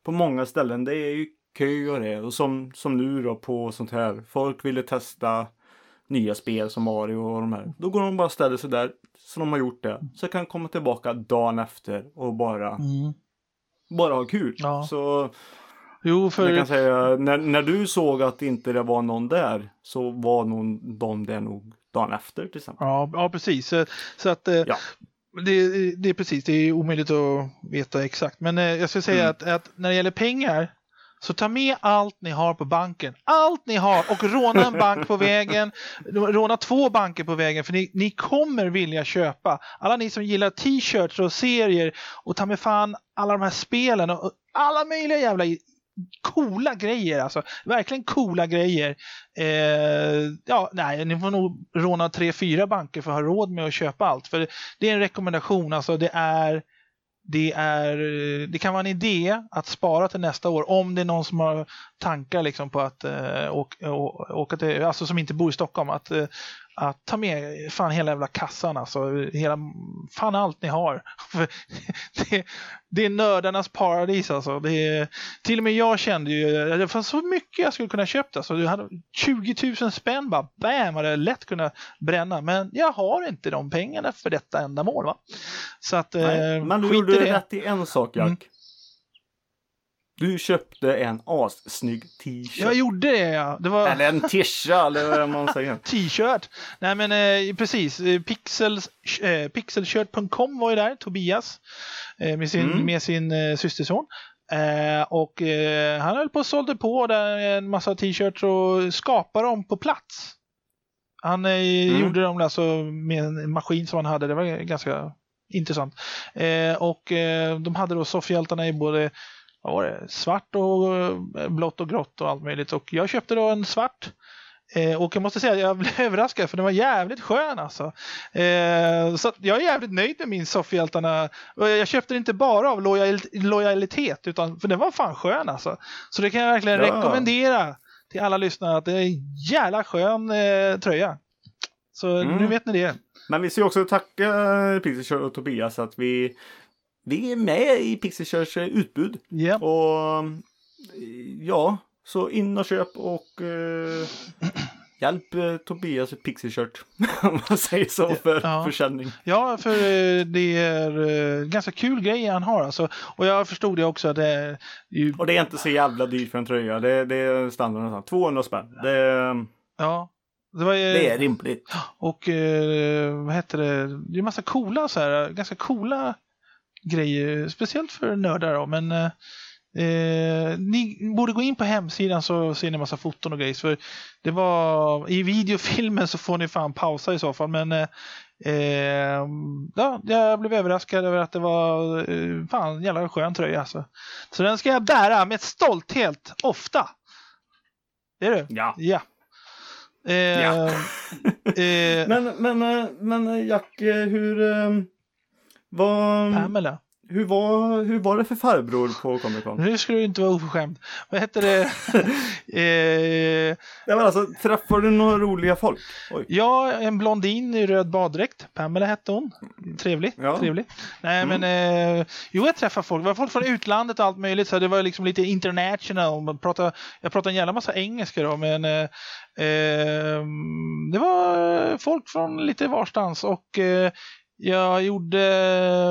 på många ställen det är ju kö och det. Och som, som nu då på sånt här. Folk ville testa nya spel som Mario och de här. Då går de bara och ställer sig där. Så de har gjort det. Så kan de komma tillbaka dagen efter och bara, mm. bara ha kul. Ja. Så Jo, för... jag kan säga när, när du såg att inte det var någon där. Så var nog de där nog dagen efter till exempel. Ja, ja precis. Så, så att eh, Ja. det, det är precis, det är omöjligt att veta exakt. Men eh, jag ska säga Mm. att, att när det gäller pengar Så ta med allt ni har på banken. Allt ni har och råna en bank på vägen. Råna två banker på vägen för ni, ni kommer vilja köpa. Alla ni som gillar t-shirts och serier och ta med fan alla de här spelen och alla möjliga jävla coola grejer alltså. Verkligen coola grejer. Eh, ja, nej, ni får nog råna tre, fyra banker för att ha råd med att köpa allt. För det är en rekommendation, alltså det är det, är, det kan vara en idé att spara till nästa år om det är någon som har tankar liksom på att eh, åka, åka till, alltså som inte bor i Stockholm, att eh, att ta med fan hela jävla kassan alltså. Hela, fan allt ni har. det, det, är nördarnas paradis alltså. Det är, till och med jag kände ju, det fanns så mycket jag skulle kunna köpt alltså. Du hade 20 000 spänn bara, bam, hade jag lätt kunnat bränna. Men jag har inte de pengarna för detta ändamål. Va? Så att, Nej, eh, men du gjorde det. rätt i en sak Jack. Mm. Du köpte en assnygg t-shirt. Jag gjorde det ja. Det var... Eller en tisha eller vad man säger. T-shirt. Nej men eh, precis. Eh, Pixels, eh, pixelshirt.com var ju där, Tobias. Eh, med sin, mm. med sin eh, systerson. Eh, och eh, han höll på och sålde på där en massa t-shirts och skapade dem på plats. Han mm. gjorde dem alltså med en maskin som han hade. Det var ganska intressant. och de hade då soffhjältarna i både vad var det, svart och eh, blått och grått och allt möjligt. Och jag köpte då en svart. Eh, och jag måste säga att jag blev överraskad för den var jävligt skön alltså. Eh, så jag är jävligt nöjd med min soffhjältarna. Jag köpte den inte bara av lojal lojalitet utan för den var fan skön alltså. Så det kan jag verkligen ja. rekommendera till alla lyssnare att det är en jävla skön eh, tröja. Så mm. nu vet ni det. Men vi ska också tacka Peter och Tobias att vi vi är med i Pixelkörs utbud. Yep. Och ja, så in och köp och eh, hjälp eh, Tobias Pixelkört. Om man säger så för ja. försäljning. Ja, för eh, det är eh, ganska kul grejer han har alltså. Och jag förstod det också att det är ju... Och det är inte så jävla dyrt för en tröja. Det, det är standarden 200 spänn. Det, ja. Det, var, det, är rimligt. Och eh, vad heter det? Det är massa coola så här, ganska coola grejer, speciellt för nördar då, men eh, eh, ni borde gå in på hemsidan så ser ni massa foton och grejer. För det var, I videofilmen så får ni fan pausa i så fall. Men eh, eh, ja, jag blev överraskad över att det var eh, fan jävla skön tröja. Alltså. Så den ska jag bära med stolthet ofta. Är du? Ja. ja. Eh, ja. eh, men, men, eh, men Jack, hur vad... Pamela. Hur var, hur var det för farbror på Comic Con? Nu ska du inte vara oförskämd. Vad hette det? eh... ja, men alltså, träffade du några roliga folk? Oj. Ja, en blondin i röd baddräkt. Pamela hette hon. Trevlig. Ja. Trevlig. Nej, mm. men eh... jo, jag träffade folk. Det var folk från utlandet och allt möjligt. Så det var liksom lite international. Man pratade, jag pratade en jävla massa engelska då, men eh... eh det var folk från lite varstans och eh, jag gjorde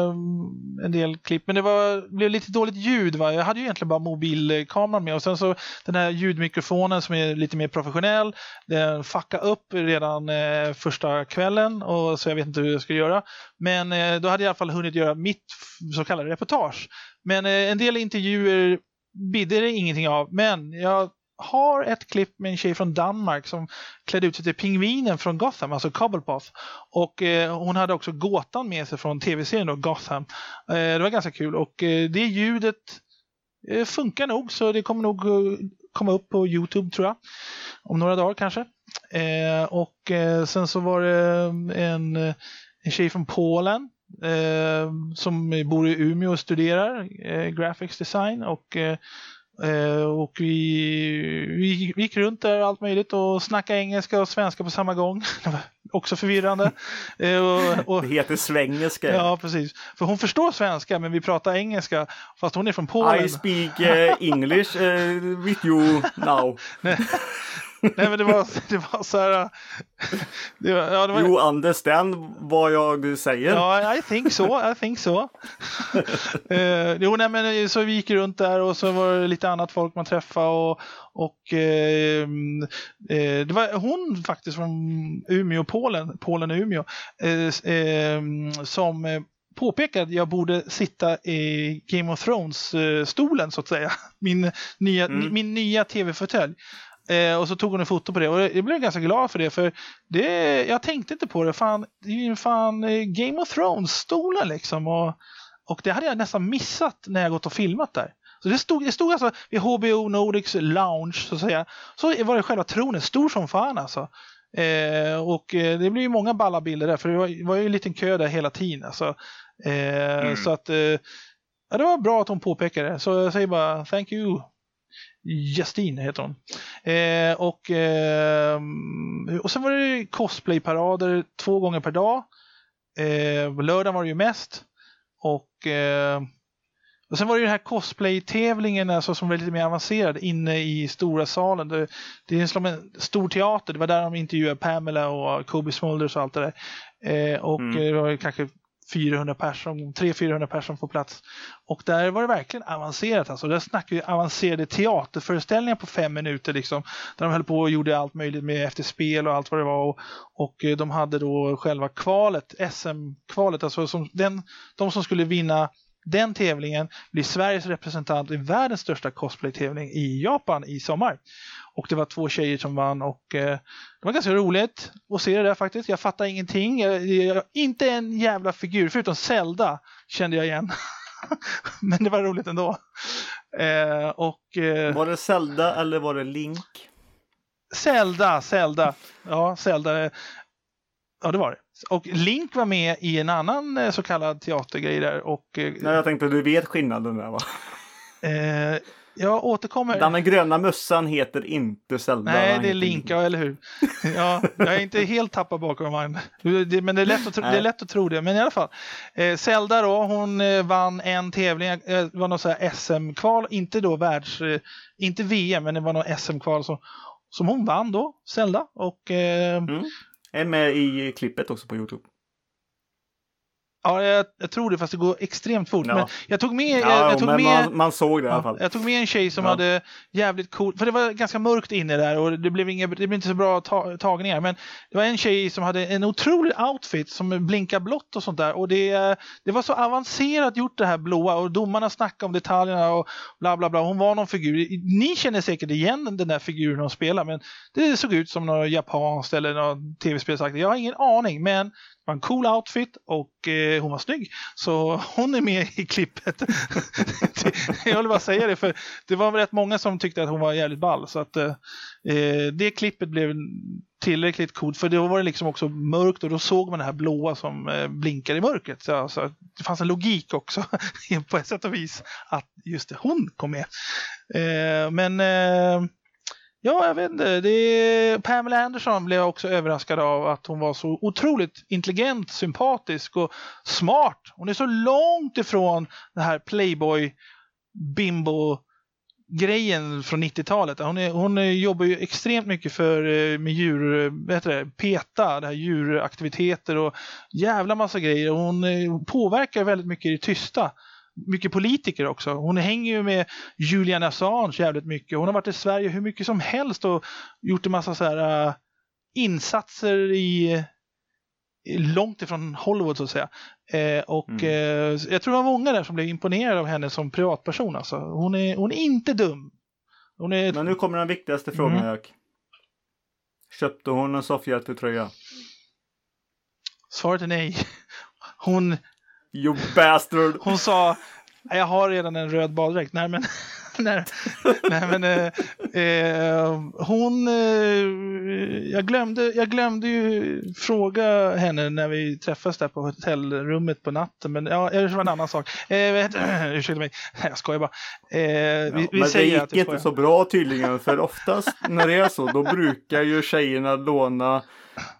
mm, en del klipp, men det var, blev lite dåligt ljud. Va? Jag hade ju egentligen bara mobilkameran med och sen så den här ljudmikrofonen som är lite mer professionell, den fuckade upp redan eh, första kvällen och så jag vet inte hur jag skulle göra. Men eh, då hade jag i alla fall hunnit göra mitt så kallade reportage. Men eh, en del intervjuer bidde det ingenting av, men jag har ett klipp med en tjej från Danmark som klädde ut sig till pingvinen från Gotham, alltså Cobblepot. Och eh, hon hade också gåtan med sig från tv-serien Gotham. Eh, det var ganska kul och eh, det ljudet eh, funkar nog så det kommer nog eh, komma upp på Youtube tror jag. Om några dagar kanske. Eh, och eh, sen så var det eh, en, en tjej från Polen som bor i Umeå och studerar graphics design och Eh, och vi, vi, vi gick runt där allt möjligt och snackade engelska och svenska på samma gång. Det var också förvirrande. Eh, och, och, det heter svengelska. Ja, precis. För hon förstår svenska men vi pratar engelska fast hon är från Polen. I speak uh, English uh, with you now. Nej men det var, det var så här. Det var, ja, det var, you understand vad jag säger? Ja, I think so. I think so. uh, jo, nej, men så vi gick runt där och så var det lite annat folk man träffade och, och uh, uh, det var hon faktiskt från Umeå, Polen, Polen och Umeå, som påpekade att jag borde sitta i Game of Thrones-stolen så att säga. Min nya, Mm. min nya tv-fåtölj. Eh, och så tog hon en foto på det och jag blev ganska glad för det för det, jag tänkte inte på det. Fan, det är ju fan eh, Game of Thrones-stolen liksom. Och, och det hade jag nästan missat när jag gått och filmat där. Så det stod, det stod alltså vid HBO Nordics lounge så att säga. Så var det själva tronen, stor som fan alltså. Eh, och eh, det blev ju många balla bilder där för det var, var ju en liten kö där hela tiden. Alltså. Eh, Mm. Så att eh, ja, det var bra att hon påpekade det. Så jag säger bara thank you. Justine heter hon. Eh, och, eh, och sen var det cosplayparader två gånger per dag. Eh, lördagen var det ju mest. Och, eh, och sen var det ju den här cosplay-tävlingen alltså, som var lite mer avancerad inne i stora salen. Det, det är som en stor teater. Det var där de intervjuade Pamela och Kobe Smulders och allt det där. Eh, och Mm. eh, det var kanske 400 personer, 300-400 personer på plats. Och där var det verkligen avancerat. Alltså. Där snackade vi avancerade teaterföreställningar på fem minuter. Liksom, där de höll på och gjorde allt möjligt med efterspel och allt vad det var. Och, och eh, de hade då själva kvalet, SM-kvalet. Alltså som den, de som skulle vinna den tävlingen blir Sveriges representant i världens största cosplay-tävling i Japan i sommar. Och det var två tjejer som vann och eh, det var ganska roligt att se det där faktiskt. Jag fattar ingenting. Jag, jag, inte en jävla figur, förutom Zelda kände jag igen. Men det var roligt ändå. Eh, och eh, Var det Zelda eller var det Link? Zelda, Zelda. Ja, Zelda. Ja, det var det. Och Link var med i en annan eh, så kallad teatergrej där. Och eh, Nej, jag tänkte du vet skillnaden där va? eh, jag återkommer. Den gröna mössan heter inte Zelda. Nej, det är Link, ja, eller hur? Ja, jag är inte helt tappad bakom vagnen. Men det är, lätt att tro, det är lätt att tro det. Men i alla fall. Eh, Zelda då, hon eh, vann en tävling. Det var något SM-kval. Inte då världs... Inte VM, men det var något SM-kval som, som hon vann då. Zelda. Och eh, Mm. Är med i klippet också på Youtube ja, jag, jag tror det, fast det går extremt fort. Ja. Men jag tog med... jag, Ja, jag tog men med man, man såg det i alla fall. jag tog med en tjej som hade jävligt cool, för det var ganska mörkt inne där och det blev, inga, det blev inte så bra ta, tagningar. Men det var en tjej som hade en otrolig outfit som blinkar blått och sånt där. Och det, det var så avancerat gjort det här blåa och domarna snackade om detaljerna och bla bla bla. Hon var någon figur. Ni känner säkert igen den där figuren hon spelar men det såg ut som något japanskt eller något tv-spelsaktigt. Jag har ingen aning men var en cool outfit och eh, hon var snygg. Så hon är med i klippet. jag vill bara säga det för det var rätt många som tyckte att hon var jävligt ball. Så att eh, eh, det klippet blev tillräckligt coolt för då var det liksom också mörkt och då såg man det här blåa som eh, blinkar i mörkret. Så, alltså, det fanns en logik också på ett sätt och vis att just det, hon kom med. Eh, men eh, Ja, jag vet inte. Det Pamela Anderson blev jag också överraskad av att hon var så otroligt intelligent, sympatisk och smart. Hon är så långt ifrån den här Playboy bimbo grejen från 90-talet. Hon, är, hon är, jobbar ju extremt mycket för eh, med djur, eh, vad heter det, PETA, det här djuraktiviteter och jävla massa grejer. Hon eh, påverkar väldigt mycket i det tysta. Mycket politiker också. Hon hänger ju med Julian Assange jävligt mycket. Hon har varit i Sverige hur mycket som helst och gjort en massa så här uh, insatser i långt ifrån Hollywood så att säga. Eh, och Mm. eh, jag tror det var många där som blev imponerade av henne som privatperson. Alltså. Hon, är, hon är inte dum. Hon är, Men nu kommer den viktigaste frågan Mm. Jack. Köpte hon en soffhjältetröja? Svaret är nej. Hon, You bastard! hon sa jag har redan en röd baddräkt. Nej men, nej, nej, men eh, eh, hon, eh, jag, glömde, jag glömde ju fråga henne när vi träffades där på hotellrummet på natten. Men ja, det var en annan sak. Eh, ursäkta mig, jag skojar bara. Eh, vi, Ja, vi men det säger gick att jag inte så bra tydligen för oftast när det är så då brukar ju tjejerna låna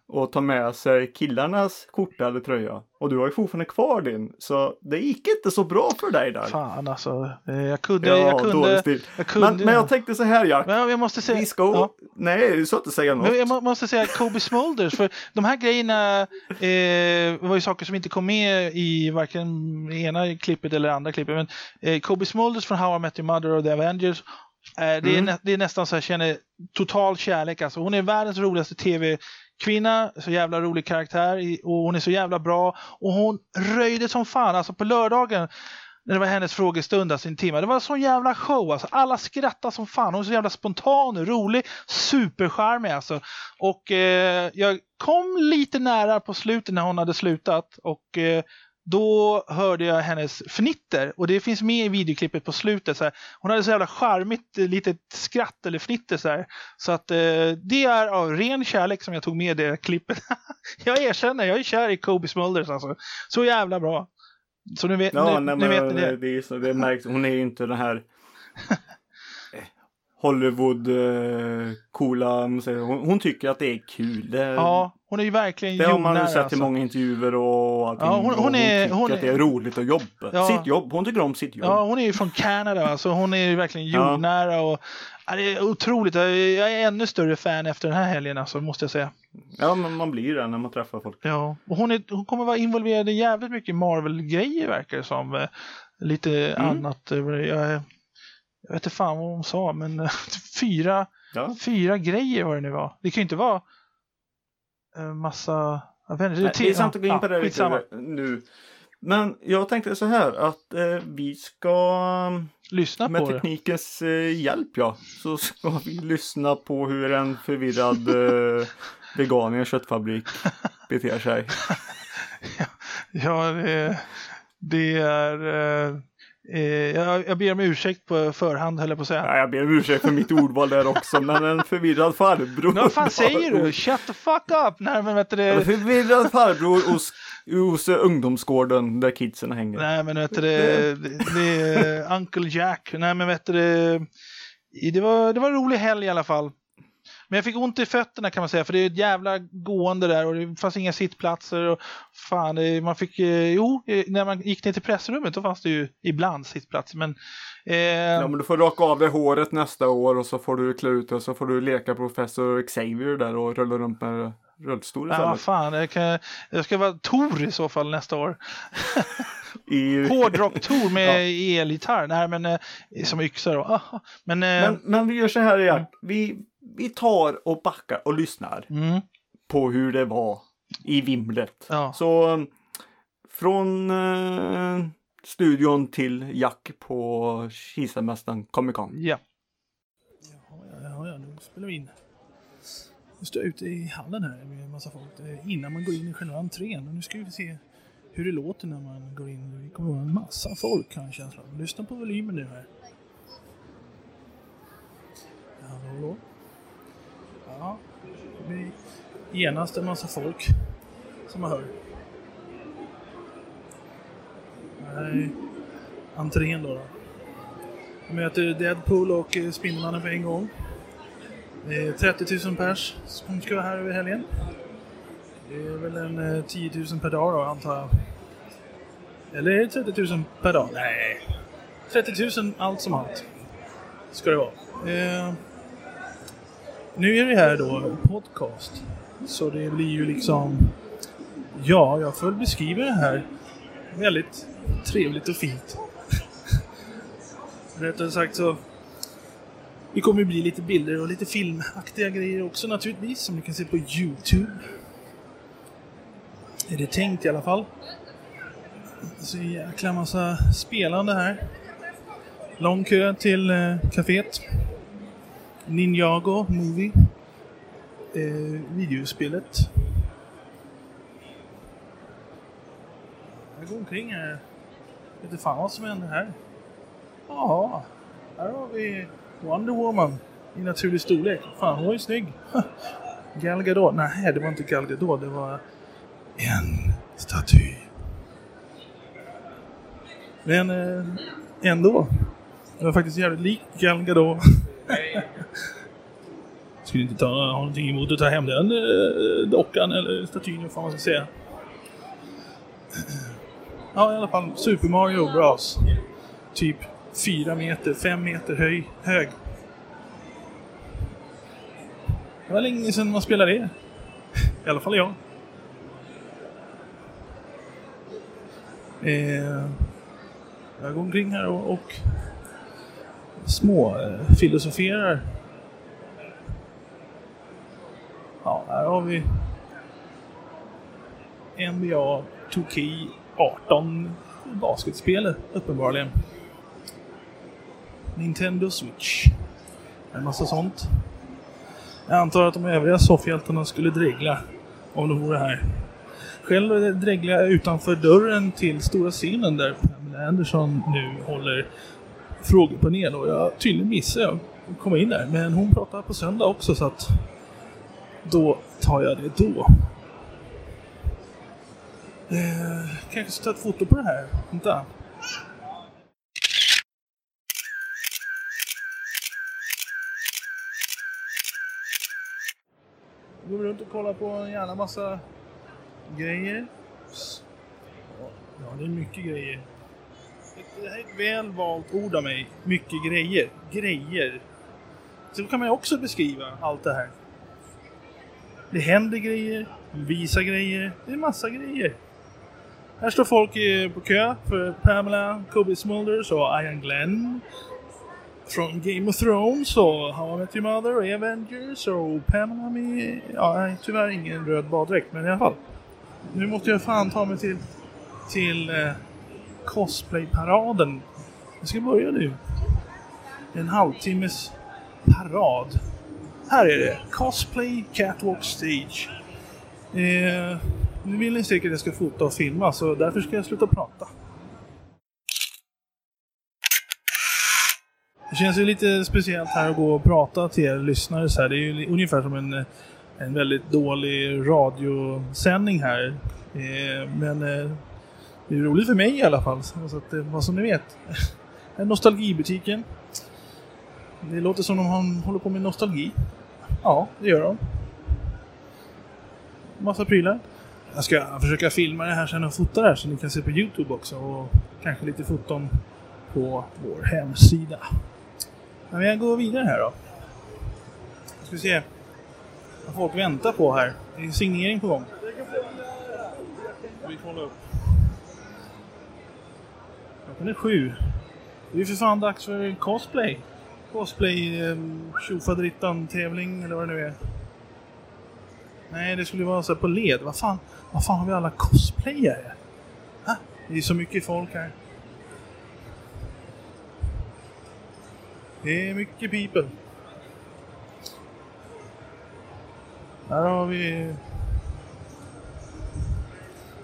och ta med sig killarnas skjorta eller tröja. Och du har ju fortfarande kvar din. Så det gick inte så bra för dig där. Fan alltså, eh, jag kunde, Ja, jag kunde, jag kunde. Men, men jag tänkte så här Jack. Men jag måste säga, Vi ska... ja. Nej, du ska inte säga något. Men jag må- måste säga Kobe Smulders, för de här grejerna eh, var ju saker som inte kom med i varken ena klippet eller andra klippet. Men eh, Kobe Smulders från How I Met Your Mother och The Avengers, eh, det, är Mm. nä, det är nästan så jag känner total kärlek. Alltså, hon är världens roligaste tv kvinna, så jävla rolig karaktär och hon är så jävla bra. Och hon röjde som fan. Alltså på lördagen när det var hennes frågestund, alltså en timme. Det var en sån jävla show alltså. Alla skrattade som fan. Hon är så jävla spontan och rolig. Supercharmig alltså. Och eh, jag kom lite nära på slutet när hon hade slutat. Och eh, då hörde jag hennes fnitter. Och det finns med i videoklippet på slutet. Så här. Hon hade så jävla charmigt eh, litet skratt eller fnitter så här. Så att eh, det är av ren kärlek som jag tog med det klippet. jag erkänner, jag är kär i Kobe Smulders alltså. Så jävla bra. Så nu vet, Ja, nu, nej, nu men vet ni det. det. är så, det märks. Hon är ju inte den här Hollywood eh, coola. Hon, hon tycker att det är kul. Det, Ja, hon är ju verkligen det har man ju sett i alltså. många intervjuer och allting. Ja, hon- och hon är- tycker hon att det är roligt att jobba. Ja. Sitt jobb. Hon tycker om sitt jobb. Ja, hon är ju från Kanada, alltså hon är ju verkligen Ja. jordnära och ja, det är otroligt. Jag är jag är ännu större fan efter den här helgen alltså, måste jag säga. Ja, men man blir det när man träffar folk. Ja, och hon, är, hon kommer vara involverad i jävligt mycket Marvel-grejer verkar det som. Eh, Lite Mm. annat. eh, Jag, jag vet inte fan vad hon sa, men eh, fyra, Ja. fyra grejer vad det nu var. Det kan ju inte vara eh, massa... Jag vet inte, Nej, det är ja, sant att gå in på ja, det lite nu. Men jag tänkte så här att eh, vi ska Lyssna med på det. teknikens eh, hjälp ja, så ska vi lyssna på hur en förvirrad eh, vegan i en köttfabrik beter sig. Ja, det, det är... Eh, jag, jag ber om ursäkt på förhand, höll jag på att säga. Ja, jag ber om ursäkt för mitt ordval där också, men en förvirrad farbror. Vad fan säger du? Shut the fuck up! Nej, men vet du En det... förvirrad farbror hos, hos eh, ungdomsgården där kidsen hänger. Nej, men vet du det... Det, är Uncle Jack. Nej, men vet du det... Det var, det var en rolig helg i alla fall. Men jag fick ont i fötterna kan man säga, för det är ett jävla gående där och det fanns inga sittplatser. Och fan, det, man fick... eh, Jo, eh, när man gick ner till pressrummet då fanns det ju ibland sittplats. Men... Eh, Ja, men du får raka av dig håret nästa år och så får du klä ut och så får du leka professor Xavier där och rulla runt med rullstol Ja, istället. fan. Jag, kan, jag ska vara Tor i så fall nästa år. I, Hårdrock-Tor med elgitarr. Nej, men eh, som yxa då. Men, eh, men, men vi gör så här igen. Vi, vi tar och backar och lyssnar mm, på hur det var i vimlet. ja. Så um, från eh, studion till Jack på Kisamästaren Comic Con. ja. Ja, ja, ja, nu spelar vi in. Nu står jag ute i hallen här med en massa folk innan man går in i själva entrén. Och nu ska vi se hur det låter när man går in. Det kommer vara en massa folk har jag en känsla av. Lyssna på volymen nu här. Ja, Hallå, hallå. Ja, det blir genast en massa folk som man hör. Det här är entrén då. då. Jag möter Deadpool och Spindelmannen på en gång. Det är 30 000 pers som ska vara här över helgen. Det är väl en eh, 10 000 per dag då, antar jag. Eller är det 30 000 per dag? Nej. 30 000 allt som allt. Ska det vara. Eh, nu är det här då podcast. Så det blir ju liksom... Ja, jag får väl beskriva det här väldigt trevligt och fint. Rättare sagt så det kommer ju bli lite bilder och lite filmaktiga grejer också naturligtvis som ni kan se på Youtube. Är det tänkt i alla fall. Så en jäkla massa spelande här. Lång kö till eh, kaféet. Ninjago Movie. Eh, videospelet. Jag går omkring här. Vet inte fan vad som händer här. Jaha, här har vi Wonder Woman i naturlig storlek. Fan, hon var ju snygg. Gal Gadot. Nej, det var inte Gal Gadot. Det var en staty. Men eh, ändå. Det var faktiskt jävligt lik Gal Gadot. Skulle inte ta, ha någonting emot att ta hem den eh, dockan eller statyn, vad fan man ska säga. Ja, i alla fall Super Mario Bros. Typ fyra meter, fem meter höj, hög. Det var länge sedan man spelade det. I alla fall jag. Eh, jag går omkring här och, och små eh, filosoferar. Ja, här har vi NBA 2K18 basketspelet uppenbarligen. Nintendo Switch. En massa sånt. Jag antar att de övriga soffhjältarna skulle dregla om de vore här. Själv dreglar jag utanför dörren till stora scenen där Pamela Anderson nu håller frågepanel och jag tydligen missade jag att komma in där. Men hon pratar på söndag också så att då tar jag det då. Eh, kanske ska ta ett foto på det här. Vänta. Går runt och kollar på en jävla massa grejer. Ja, det är mycket grejer. Det här är ett väl valt ord av mig. Mycket grejer. Grejer. Så kan man ju också beskriva allt det här. Det händer grejer, visar grejer, det är massa grejer. Här står folk på kö för Pamela, Kobe Smulders och Ian Glenn. Från Game of Thrones och How I Met Your Mother och Avengers och Pamela med... Ja, tyvärr ingen röd baddräkt, men i alla fall. Nu måste jag fan ta mig till, till eh, cosplayparaden. Jag ska börja nu. En halvtimmes parad. Här är det. Cosplay Catwalk Stage. Eh, nu vill ni säkert att jag ska fota och filma så därför ska jag sluta prata. Det känns ju lite speciellt här att gå och prata till er lyssnare så här. Det är ju ungefär som en, en väldigt dålig radiosändning här. Eh, men eh, det är roligt för mig i alla fall. Så att, vad som ni vet. Nostalgibutiken. Det låter som de håller på med nostalgi. Ja, det gör de. Massa prylar. Jag ska försöka filma det här sen och fota det här så ni kan se på Youtube också. Och kanske lite foton på vår hemsida. Men jag går vidare här då. Ska vi se vad folk väntar på här. Det är signering på gång. Vi kollar upp. Klockan är sju. Det är för fan dags för cosplay. Cosplay ehm, tjofaderittan tävling eller vad det nu är. Nej, det skulle vara så på led. Vad fan, vad fan har vi alla cosplayare? Ha? Det är så mycket folk här. Det är mycket people. Här har vi...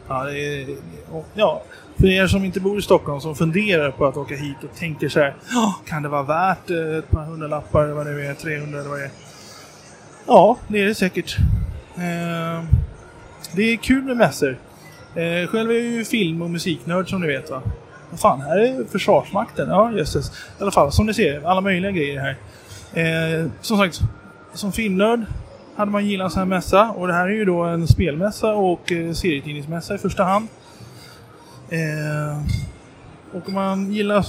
Ja, det är... Ja, för er som inte bor i Stockholm som funderar på att åka hit och tänker så här. Kan det vara värt eh, ett par hundralappar eller vad det är, 300 eller vad det är. Ja, det är det säkert. Eh, det är kul med mässor. Eh, själv är jag ju film och musiknörd som ni vet va. Vad fan, här är Försvarsmakten. Ja, jösses. I alla fall, som ni ser, alla möjliga grejer här. Eh, som sagt, som filmnörd hade man gillat en sån här mässa. Och det här är ju då en spelmässa och eh, serietidningsmässa i första hand. Eh, och om man gillar,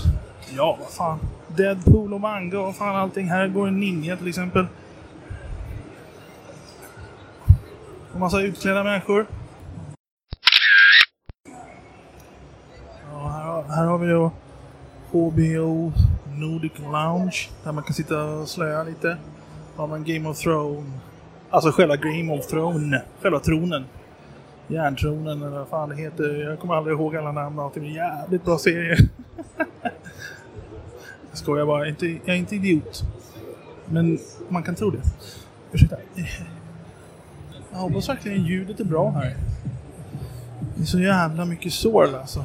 ja vad fan, Deadpool och manga och fan allting. Här går en ninja till exempel. Och massa utklädda människor. Ja, här, här har vi då HBO Nordic Lounge. Där man kan sitta och slöa lite. Har man Game of Thrones. Alltså själva Game of Thrones. Själva tronen. Järntronen eller vad fan det heter. Jag kommer aldrig ihåg alla namn och allting. Jävligt bra serie. jag skojar bara. Jag är, inte, jag är inte idiot. Men man kan tro det. Ursäkta. Jag hoppas verkligen ljudet är bra här. Det är så jävla mycket sorl alltså.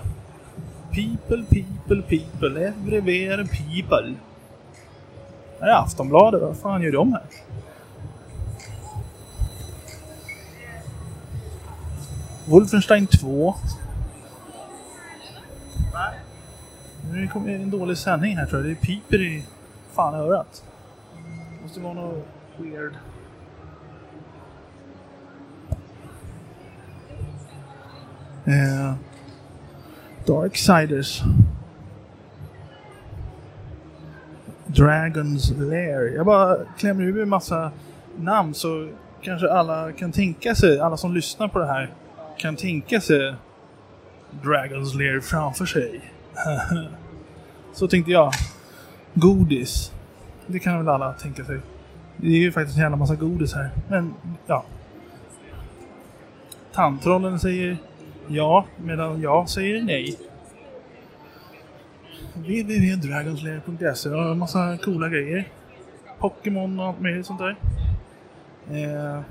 People, people, people. Everywhere people. Det är Aftonbladet. Vad fan gör de här? Wolfenstein 2. Nu kommer en dålig sändning här tror jag. Det piper i fan örat. Det måste vara något weird. Eh, Darksiders. Dragons Lair. Jag bara klämmer ur en massa namn så kanske alla kan tänka sig, alla som lyssnar på det här kan tänka sig Dragons Lair framför sig. så tänkte jag. Godis. Det kan väl alla tänka sig. Det är ju faktiskt en jävla massa godis här. Men ja. Tandtrollen säger ja, medan jag säger nej. www.dragonslayer.se har en massa coola grejer. Pokémon och allt möjligt sånt där. Eh,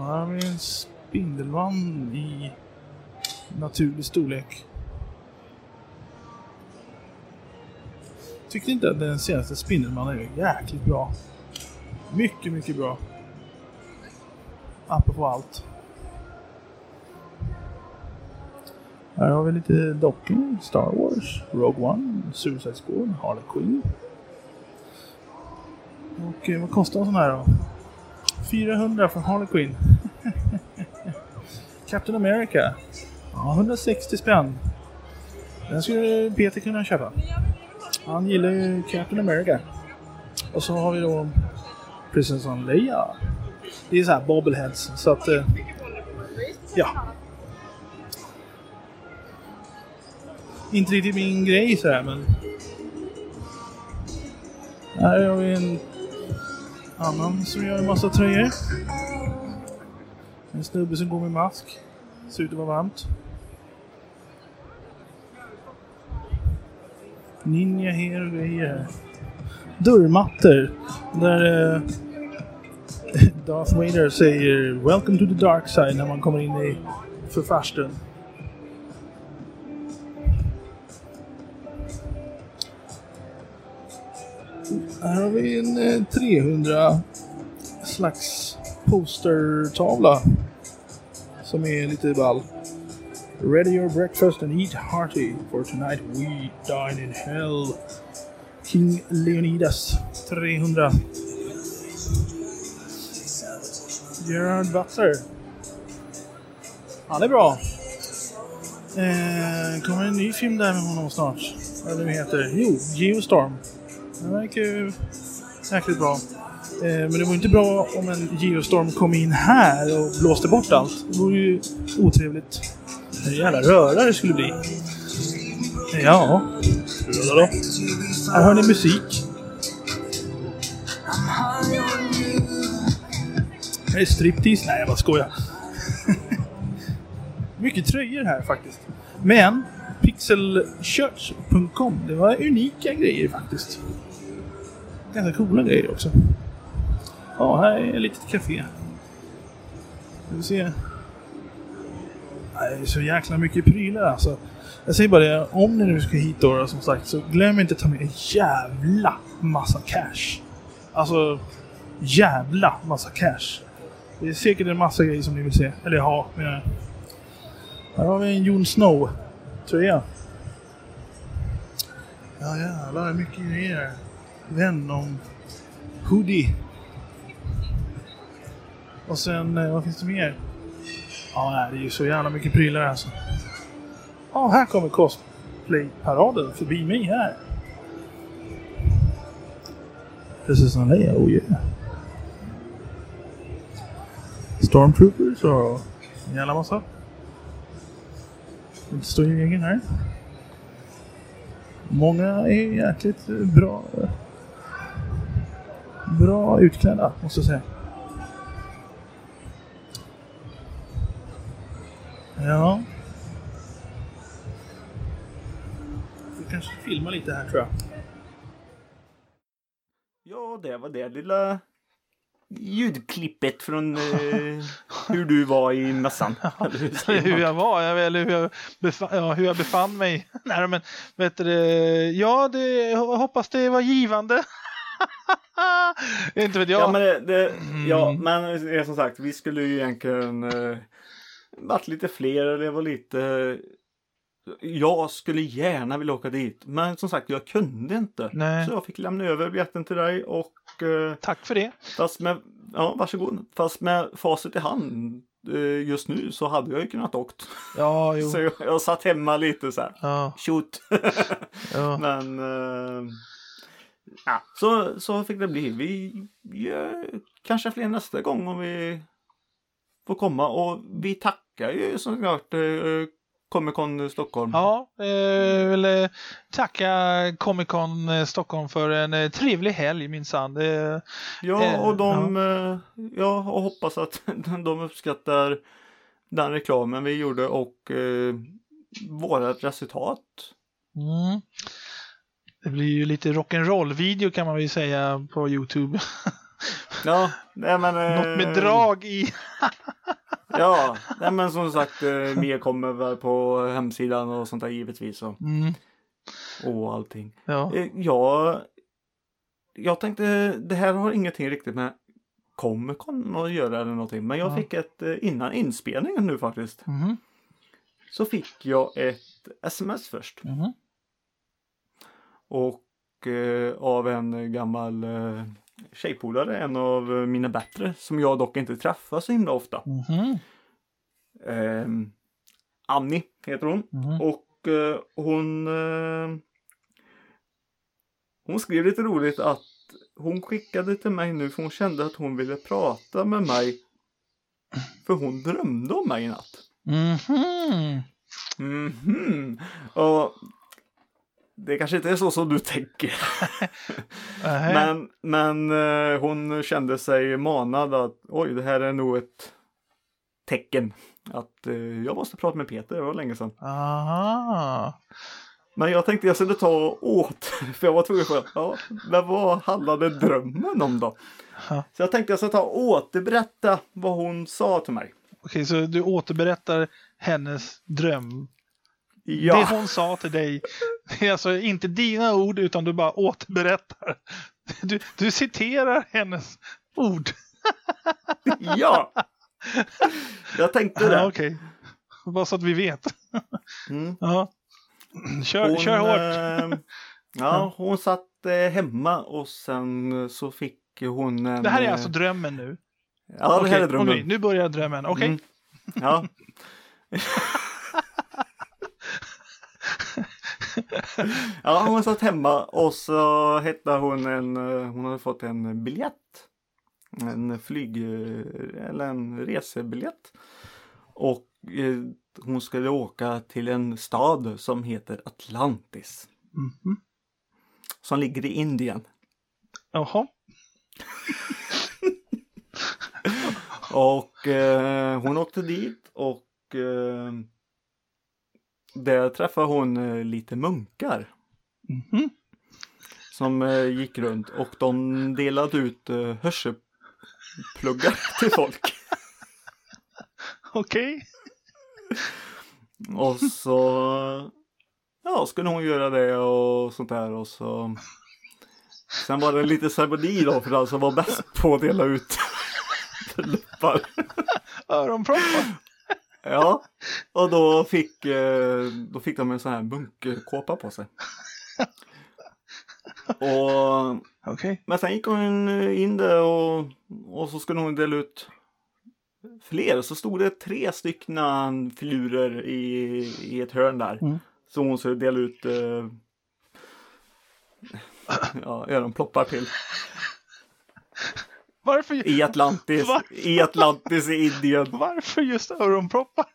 här har vi en spindelvann i naturlig storlek. Tyckte inte att den senaste Spindelmannen är jäkligt bra. Mycket, mycket bra. Apropå allt. Här har vi lite docking, Star Wars, Rogue One, Suicide Squad, Harley Quinn. Och eh, vad kostar en sån här då? 400 från Harley Quinn. Captain America. Ja, 160 spänn. Den skulle Peter kunna köpa. Han gillar ju Captain America. Och så har vi då Prinsessan Leia. Det är så här bobbleheads. Så att... Eh, ja. Inte riktigt min grej så här men... Här har vi en annan som gör en massa tröjor. En snubbe som går med mask. Ser ut att vara varmt. Ninja här och grejer. Dörrmattor. Där eh, Darth Vader säger Welcome to the dark side när man kommer in i förfarstun. Här har vi en eh, 300 slags postertavla. Som är lite ball. Ready your breakfast and eat hearty, for tonight we dine in hell. King Leonidas 300. Gerard Butler. Han är bra. Eh, kommer en ny film där med honom snart. Eller Vad det heter. Jo, Geostorm. Den verkar ju jäkligt bra. Eh, men det vore inte bra om en Geostorm kom in här och blåste bort allt. Det vore ju otrevligt. En jävla röra det skulle bli. Ja. Då. Här hör ni musik. Är striptease? Nej, jag bara skojar. Mycket tröjor här faktiskt. Men pixelchurch.com, det var unika grejer faktiskt. Ganska coola grejer också. Ja, här är ett litet café. Ska Vi se. Det är så jäkla mycket prylar alltså. Jag säger bara det, om ni nu ska hit då som sagt så glöm inte att ta med en jävla massa cash. Alltså, jävla massa cash. Det är säkert en massa grejer som ni vill se. Eller ha, menar jag. Eh, här har vi en Jon Snow tröja. Ja jävlar, mycket grejer. Venom. Hoodie. Och sen, eh, vad finns det mer? Ja, det är ju så jävla mycket prylar alltså. Ja, här kommer cosplay-paraden förbi mig här. Precis som Leia, oh yeah. Stormtroopers och en jävla massa. Det står ju egen här. Många är jäkligt eh, bra bra utklädda, måste jag säga. Ja. Vi kanske filma lite här tror jag. Ja, det var det lilla ljudklippet från eh, hur du var i mässan. Hur jag var, eller hur jag, befann, ja, hur jag befann mig. Nej, men vet du, ja, det, hoppas det var givande. Inte vet jag. Ja, men, det, det, ja, Mm. men som sagt, vi skulle ju egentligen eh, varit lite fler. Det var lite... Jag skulle gärna vilja åka dit, men som sagt, jag kunde inte. Nej. Så jag fick lämna över biljetten till dig och eh, Tack för det. fast med, ja varsågod, fast med facit i hand eh, just nu så hade jag ju kunnat åkt. Ja, jo. Så jag, jag satt hemma lite så här, Ja, shoot. ja. Men eh, ja, så, så fick det bli. Vi gör kanske fler nästa gång om vi får komma och vi tackar ju såklart eh, Comic Con Stockholm. Ja, eh, vill tacka Comic Con eh, Stockholm för en eh, trevlig helg minsann. Eh, Ja, och de, ja. ja, och hoppas att de uppskattar den reklamen vi gjorde och eh, vårat resultat. mm. Det blir ju lite rock'n'roll-video kan man väl säga på Youtube. Ja, nej men... Eh, Något med drag i. Ja, nej men som sagt, eh, mer kommer väl på hemsidan och sånt där givetvis. Och, Mm. och allting. Ja. Eh, jag, jag tänkte, det här har ingenting riktigt med Comic Con att göra eller någonting. Men jag Ja. fick ett, innan inspelningen nu faktiskt, Mhm. så fick jag ett sms först. Mhm. Och eh, av en gammal eh, tjejpolare, en av mina bättre, som jag dock inte träffar så himla ofta. Mhm. Eh, Annie heter hon. Mhm. Och eh, hon eh, Hon skrev lite roligt att hon skickade till mig nu för hon kände att hon ville prata med mig. För hon drömde om mig i natt. Mhm. Mhm. Och det kanske inte är så som du tänker. Men, men eh, hon kände sig manad att oj, det här är nog ett tecken. Att eh, jag måste prata med Peter, det var länge sedan. Aha. Men jag tänkte jag skulle ta och åt, för jag var tvungen att ja, men vad handlade drömmen om då? Ja. Så jag tänkte jag ska ta och återberätta vad hon sa till mig. Okej, så du återberättar hennes dröm. Det Ja, hon sa till dig. Det är alltså inte dina ord utan du bara återberättar. Du, du citerar hennes ord. ja! Jag tänkte det. Okej. Bara så att vi vet. Mm. Ja. Kör, Hon, kör hårt. eh, ja, hon satt eh, hemma och sen eh, så fick hon en... Det här är eh, alltså drömmen nu. Ja, det här Okej, är drömmen. okej, nu börjar drömmen. Okej. Mm. Ja. ja, hon satt hemma och så hittade hon en, eh, hon hade fått en biljett. En flyg, eh, eller en resebiljett. Och eh, hon skulle åka till en stad som heter Atlantis. Mhm. Som ligger i Indien. Jaha. Och eh, hon åkte dit och eh, där träffade hon eh, lite munkar Mhm. som eh, gick runt och de delade ut eh, hörselpluggar till folk. Okej. Och så ja, skulle hon göra det och sånt där och så Sen var det lite ceremoni då för den som var bäst på att dela ut luppar. Öronproppar. Ja, och då fick, eh, då fick de en sån här munkkåpa på sig. Och, Okej. men sen gick hon in där och, och så skulle hon dela ut fler. Så stod det tre stycken filurer i, i ett hörn där. Mm. Så hon skulle dela ut eh, ja, öronploppar till. Varför, I Atlantis, Varför? i Atlantis i Indien. varför just öronproppar?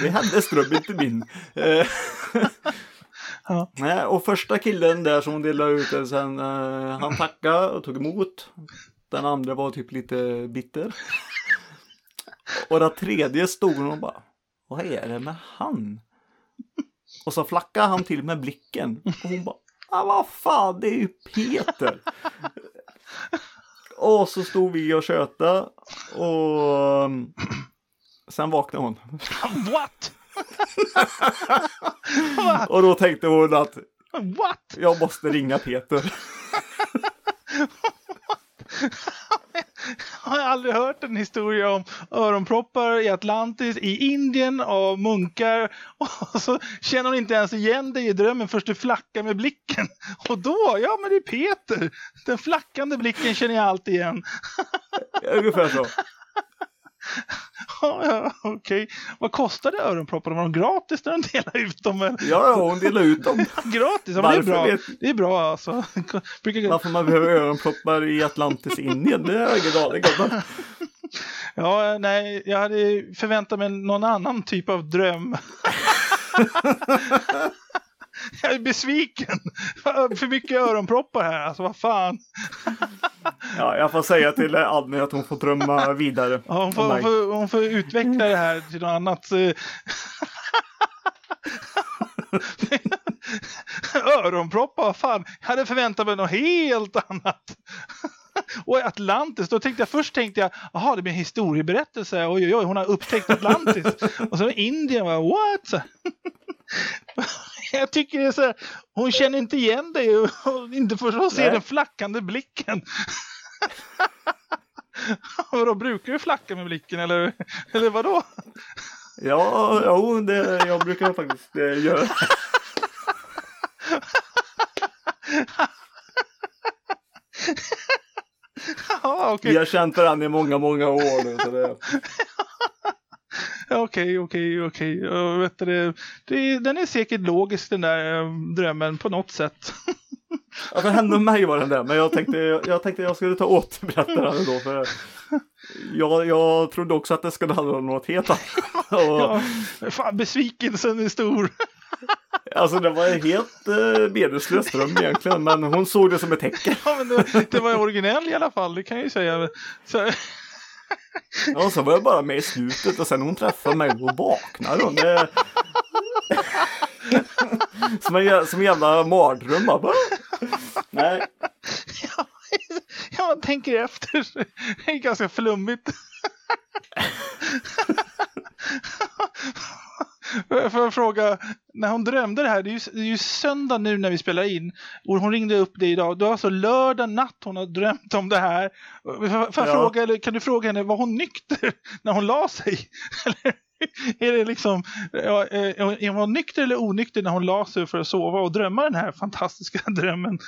Det är hennes dröm, inte min. Eh, Ja. Och första killen där som hon delade ut den sen, eh, han tackade och tog emot. Den andra var typ lite bitter. Och den tredje stod hon och bara, vad är det med han? Och så flackade han till med blicken. Och hon bara, ah, vad fan, det är ju Peter. Och så stod vi och tjötade och um, sen vaknade hon. What? Och då tänkte hon att What? jag måste ringa Peter. Jag har aldrig hört en historia om öronproppar i Atlantis, i Indien av munkar. Och så känner hon inte ens igen dig i drömmen först du flackar med blicken. Och då, ja men det är Peter. Den flackande blicken känner jag alltid igen. Ungefär så. Ja, Okej, vad kostade öronpropparna? Var de gratis när de delade ut dem? Ja, ja, hon delade ut dem. Gratis? Ja, det är bra. vet- Det är bra alltså. Varför man behöver öronproppar i Atlantis Indien, det har jag ingen aning om. Ja, nej, jag hade förväntat mig någon annan typ av dröm. jag är besviken. För mycket öronproppar här, alltså vad fan. Ja, jag får säga till Annie att hon får drömma vidare. Ja, hon, får, hon, får, hon får utveckla det här till något annat. Öronproppar, vad fan. Jag hade förväntat mig något helt annat. Och Atlantis, då tänkte jag först tänkte jag, jaha det blir en historieberättelse, oj oj oj, hon har upptäckt Atlantis. Och så Indien, var what? Jag tycker det är så här, hon känner inte igen dig och och inte får se Nej. den flackande blicken. Vadå, brukar du flacka med blicken eller, eller vadå? Ja, jo, det, jag brukar faktiskt eh, göra Okej, Vi har känt varandra i många, många år nu. Så det, okej, okej, okej. Jag Den är säkert logisk den där eh, drömmen på något sätt. ja, för henne och mig var den där, men jag tänkte jag, tänkte jag skulle ta återberättaren då. För jag, jag trodde också att det skulle handla om något helt annat. Och, Ja, fan, besvikelsen är stor. Alltså det var helt eh, meningslös dröm egentligen, men hon såg det som ett tecken. Ja, men det, det var originell i alla fall, det kan jag ju säga. Så, Ja, så var jag bara med i slutet och sen hon träffade mig och vaknade hon. Det... som, en, som en jävla mardröm. bara? Nej, ja, man tänker efter. Det är ganska flummigt. Får jag fråga, när hon drömde det här, det är, ju, det är ju söndag nu när vi spelar in och hon ringde upp dig idag. Det var alltså lördag natt hon har drömt om det här. Får jag Ja. fråga, eller kan du fråga henne, var hon nykter när hon la sig? Eller är det liksom, eh, är hon nykter eller onykter när hon la sig för att sova och drömma den här fantastiska drömmen?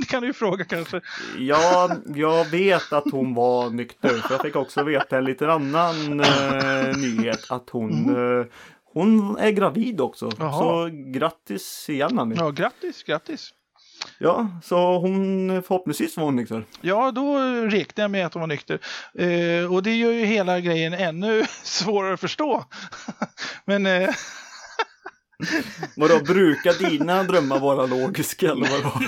Det kan du ju fråga kanske. ja, jag vet att hon var nykter. För jag fick också veta en liten annan eh, nyhet. Att hon, eh, hon är gravid också. Jaha. Så grattis igen Annie. Ja, grattis, grattis. Ja, så hon förhoppningsvis var hon nykter. Ja, då räknar jag med att hon var nykter. Eh, och det gör ju hela grejen ännu svårare att förstå. Men eh, Vadå, brukar dina drömmar vara logiska eller vadå?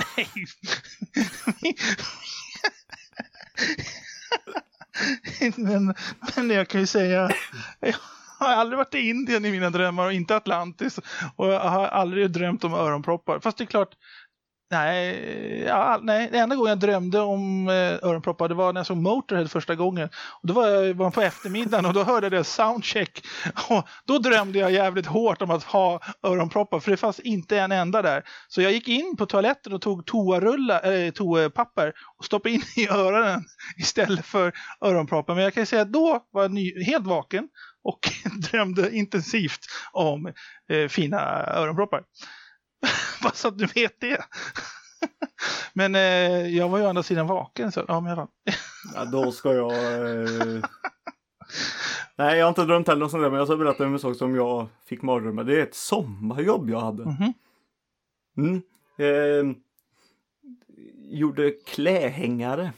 men, men jag kan ju säga, har aldrig varit i Indien i mina drömmar och inte Atlantis. Och jag har aldrig drömt om öronproppar. Fast det är klart, nej, ja, nej det enda gången jag drömde om eh, öronproppar det var när jag såg Motorhead första gången. Och då var jag var på eftermiddagen och då hörde jag deras soundcheck. Och då drömde jag jävligt hårt om att ha öronproppar för det fanns inte en enda där. Så jag gick in på toaletten och tog toarullar, äh, eh, toapapper och stoppade in i öronen istället för öronproppar. Men jag kan säga att då var jag ny, helt vaken och drömde intensivt om eh, fina öronproppar. Bara så att du vet det. men eh, jag var ju å andra sidan vaken. Så, ja, men fall. Ja, då ska jag... Eh... Nej, jag har inte drömt heller något sånt där, men jag ska berätta om en sak som jag fick mardrömmar. Det är ett sommarjobb jag hade. Mhm. Mm. Eh... Gjorde klähängare.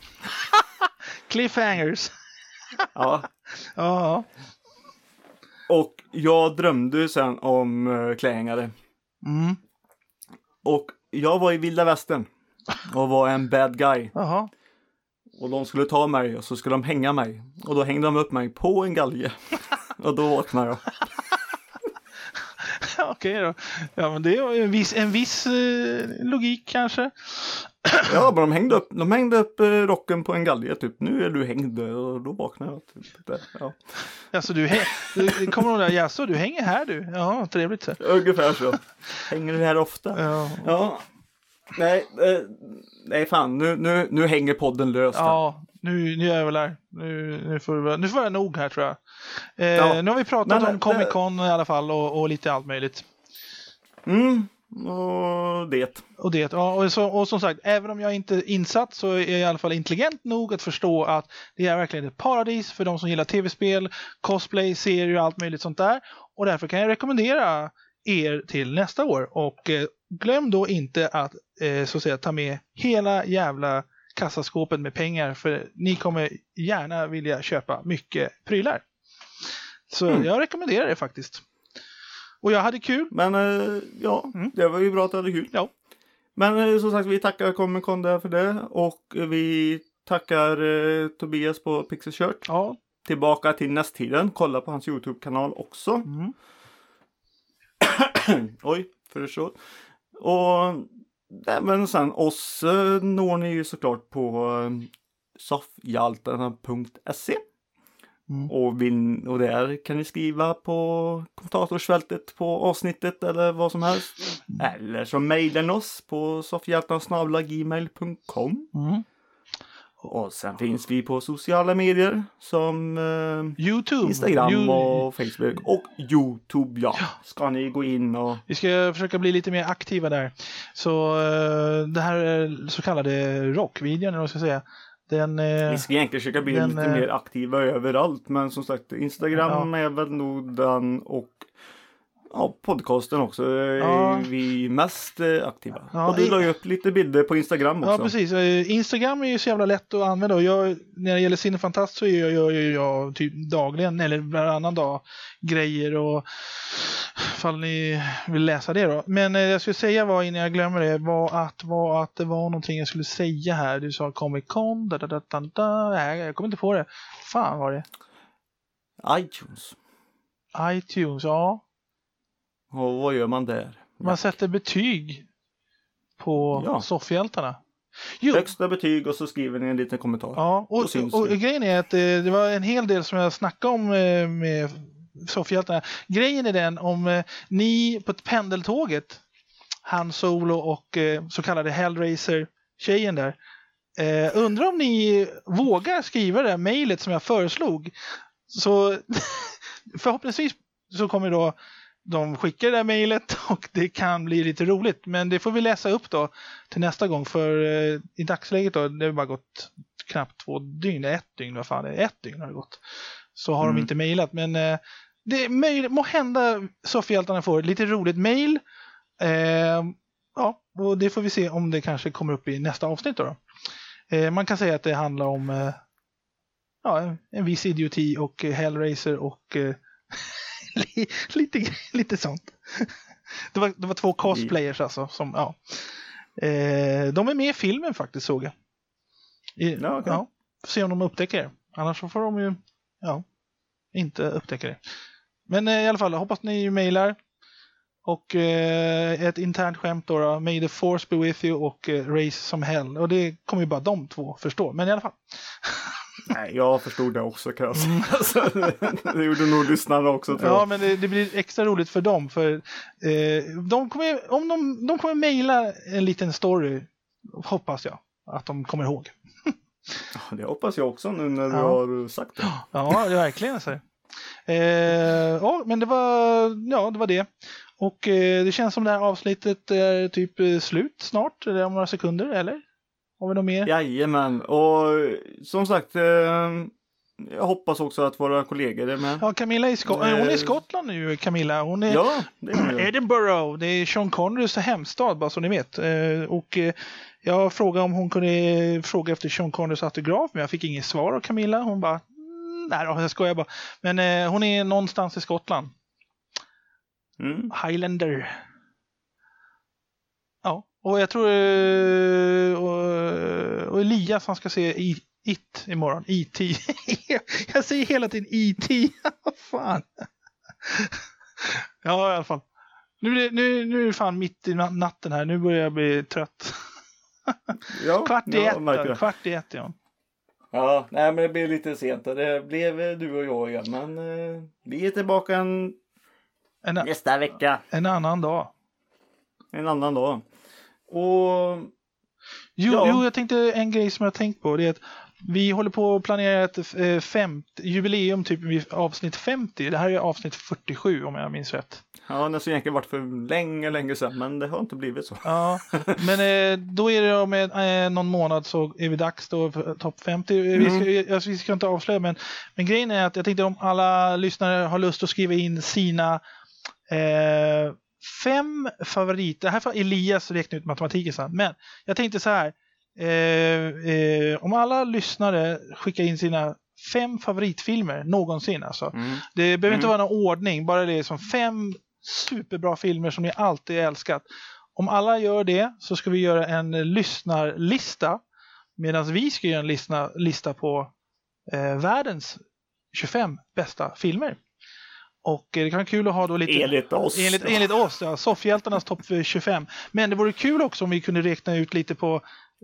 Cliffhangers. Ja. Ja, Och jag drömde sen om eh, klähängare. mm. Och jag var i vilda västern. Och var en bad guy. Jaha. Och de skulle ta mig och så skulle de hänga mig. Och då hängde de upp mig på en galge. Och då vaknade jag. Okej då. Ja, men det är en viss, en viss eh, logik kanske. Ja, men de hängde upp, de hängde upp eh, rocken på en galge typ. Nu är du hängd och då vaknade jag. Typ. Där, Ja. Alltså du, du kommer ihåg det? Jaså, du hänger här du? Ja, trevligt så. Ungefär så. Hänger du här ofta? Ja, Ja. Nej, eh, nej fan. Nu, nu, nu hänger podden löst. här. ja nu, nu jävlar. Nu, nu, får det, nu får det nog här tror jag. Eh, Ja. Nu har vi pratat Men, om eh, Comic Con i alla fall och, och lite allt möjligt. Mm, och det. Och, det, ja, och, så, och som sagt, även om jag inte är insatt så är jag i alla fall intelligent nog att förstå att det är verkligen ett paradis för de som gillar tv-spel, cosplay, serier och allt möjligt sånt där. Och därför kan jag rekommendera er till nästa år. Och eh, glöm då inte att, eh, så att säga, ta med hela jävla kassaskåpet med pengar för ni kommer gärna vilja köpa mycket prylar. Så Mm. jag rekommenderar det faktiskt. Och jag hade kul. Men eh, ja, Mm. det var ju bra att du hade kul. Ja. Men eh, som sagt, vi tackar Comic Con där för det och vi tackar eh, Tobias på Pixel Shirt. Ja. Tillbaka till nästtiden. Kolla på hans Youtube-kanal också. Mm. Oj, förstår. Och även sen oss når ni ju såklart på soffhjaltarna.se. Mm. Och, vill, och där kan ni skriva på kommentatorsfältet på avsnittet eller vad som helst. Eller så mejlar ni oss på soffhjältarna.gmail.com Mm. Och sen finns vi på sociala medier som eh, Youtube. Instagram You- och Facebook och Youtube ja. Ska ni gå in och Vi ska försöka bli lite mer aktiva där. Så eh, det här eh, så kallade rockvideon, eller vad ska jag säga. Den, eh, vi ska egentligen försöka bli den, lite eh, mer aktiva överallt. Men som sagt Instagram är väl nog den och ja, podcasten också är Ja. vi mest eh, aktiva. Ja, och du la ju upp lite bilder på Instagram också. Ja, precis. Eh, Instagram är ju så jävla lätt att använda. Och jag, när det gäller Cinefantast så gör jag, jag, jag typ dagligen eller varannan dag grejer och ifall ni vill läsa det då. Men eh, jag skulle säga var innan jag glömmer det var att, var att det var någonting jag skulle säga här. Du sa Comic Con, da, da, da, da, da. Nej, jag kommer inte på det. Fan var det? iTunes. iTunes, ja. Och vad gör man där? Man sätter betyg på Ja. soffhjältarna. Jo, Högsta betyg och så skriver ni en liten kommentar. Ja, och, och, vi. grejen är att eh, det var en hel del som jag snackade om eh, med soffhjältarna. Grejen är den om eh, ni på ett pendeltåget, Han Solo och eh, så kallade Hellraiser-tjejen där, eh, undrar om ni vågar skriva det där mejlet som jag föreslog. Så förhoppningsvis så kommer då de skicka det där mejlet och det kan bli lite roligt. Men det får vi läsa upp då till nästa gång för eh, i dagsläget då, det har bara gått knappt två dygn, ett dygn, vad fan är det? Ett dygn har det gått. Så har Mm. de inte mejlat men eh, det är möjligt, må hända soffhjältarna får lite roligt mejl. Eh, ja, och det får vi se om det kanske kommer upp i nästa avsnitt då. då. Eh, man kan säga att det handlar om eh, ja, en- viss idioti och eh, Hellraiser och lite, lite sånt. Det var, det var två cosplayers alltså. Som, ja. eh, de är med i filmen faktiskt såg jag. I, Ja, okej. ja, får se om de upptäcker det. Annars så får de ju ja, inte upptäcka det. Men eh, i alla fall, hoppas ni mejlar. Och eh, ett internt skämt då, då, May the force be with you och eh, Race som hell. Och det kommer ju bara de två förstå. Men i alla fall. Nej, jag förstod det också kan jag säga. Alltså, det gjorde nog lyssnarna också tror Ja, jag. men det, det blir extra roligt för dem. För eh, de kommer, om de, de kommer mejla en liten story, hoppas jag att de kommer ihåg. Ja, Det hoppas jag också nu när du Ja. har sagt det. Ja, det verkligen så. Eh, ja, men det var, ja, det var det. Och eh, det känns som det här avsnittet är typ eh, slut snart, eller om några sekunder, eller? Har vi något mer? Jajamän, och som sagt. Eh, jag hoppas också att våra kollegor är med. Ja, Camilla är i Sko- Eh. hon är i Skottland nu, Camilla. Hon är Ja, det är det. Edinburgh, det är Sean Connerys hemstad, bara så ni vet. Eh, och eh, jag frågade om hon kunde fråga efter Sean Connerys autograf, men jag fick inget svar av Camilla. Hon bara, mm, nej då, jag skojar bara. Men eh, hon är någonstans i Skottland. Mm. Highlander. Och jag tror eh, och, och Elias han ska se I- It imorgon. E.T. jag säger hela tiden E.T. Vad fan. ja, i alla fall. Nu, nu, nu är det fan mitt i na- natten här. Nu börjar jag bli trött. Ja, Kvart i ett. då. Kvart i ett, ja. Ja, nej men det blev lite sent. Det blev eh, du och jag igen. Men eh, vi är tillbaka en, En, nästa vecka. en annan dag. En annan dag. Och Jo, Ja. jo, jag tänkte en grej som jag har tänkt på. Det är att vi håller på att planera ett eh, femt, jubileum typ vid avsnitt 50. Det här är avsnitt 47 om jag minns rätt. ja, det skulle egentligen varit för länge, länge sedan. Men det har inte blivit så. Ja, men eh, då är det om eh, någon månad så är vi dags då för topp 50. Eh, Vi, ska, alltså, vi ska inte avslöja men, men grejen är att jag tänkte om alla lyssnare har lust att skriva in sina eh, fem favoriter. Här får Elias räkna ut matematiken sen. Men jag tänkte så här. eh, eh, om alla lyssnare skickar in sina fem favoritfilmer någonsin alltså. Mm. Det behöver inte Mm. vara någon ordning, bara det är som fem superbra filmer som ni alltid älskat. Om alla gör det så ska vi göra en lyssnarlista medan vi ska göra en lista, lista på eh, världens 25 bästa filmer. Och eh, det kan vara kul att ha då lite... Enligt oss. Enligt, enligt oss, ja. Soffhjältarnas topp 25. Men det vore kul också om vi kunde räkna ut lite på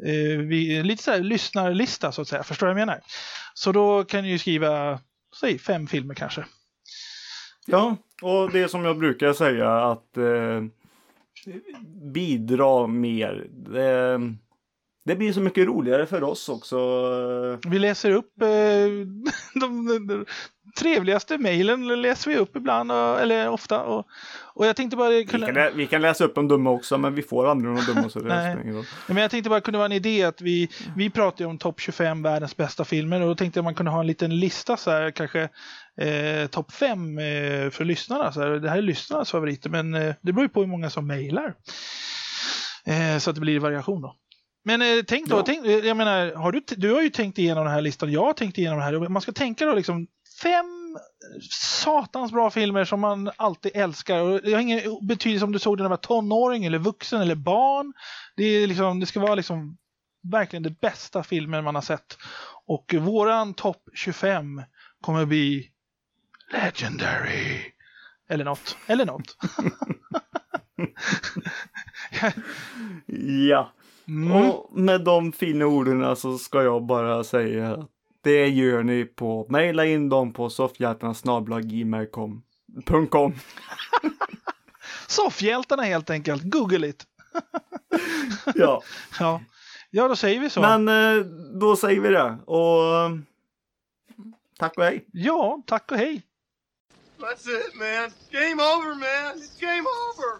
eh, vi, lite så här lyssnarlista så att säga. Förstår du vad jag menar? Så då kan ni ju skriva, säg fem filmer kanske. Ja, och det som jag brukar säga att eh, bidra mer. Det, det blir så mycket roligare för oss också. Vi läser upp eh, de, de, de trevligaste mejlen läser vi upp ibland, och, eller ofta. Och, och jag tänkte bara Vi kunna... kan, lä- vi kan läsa upp de dumma också, men vi får aldrig några dumma så det Nej. Ja, Men jag tänkte bara kunde vara en idé att vi, vi pratar ju om topp 25 världens bästa filmer och då tänkte jag man kunde ha en liten lista så här kanske eh, topp 5 eh, för lyssnarna. Så här. Det här är lyssnarnas favoriter men eh, det beror ju på hur många som mejlar. Eh, så att det blir variation då. Men eh, tänk då, Ja. tänk, eh, jag menar, har du, du har ju tänkt igenom den här listan, jag har tänkt igenom det här. Man ska tänka då liksom fem satans bra filmer som man alltid älskar. Och det har ingen betydelse om du såg den när du var tonåring eller vuxen eller barn. Det, är liksom, det ska vara liksom verkligen det bästa filmen man har sett. Och våran topp 25 kommer bli Legendary. Eller något. Eller något. Ja, Mm. och med de fina orden så ska jag bara säga att det gör ni på, mejla in dem på soffhjärtan.gmail.com. Soffhjältarna helt enkelt. Google it. Ja, Ja. ja, då säger vi så. men eh, då säger vi det och tack och hej. Ja, tack och hej. That's it, man. Game over, man. It's game over.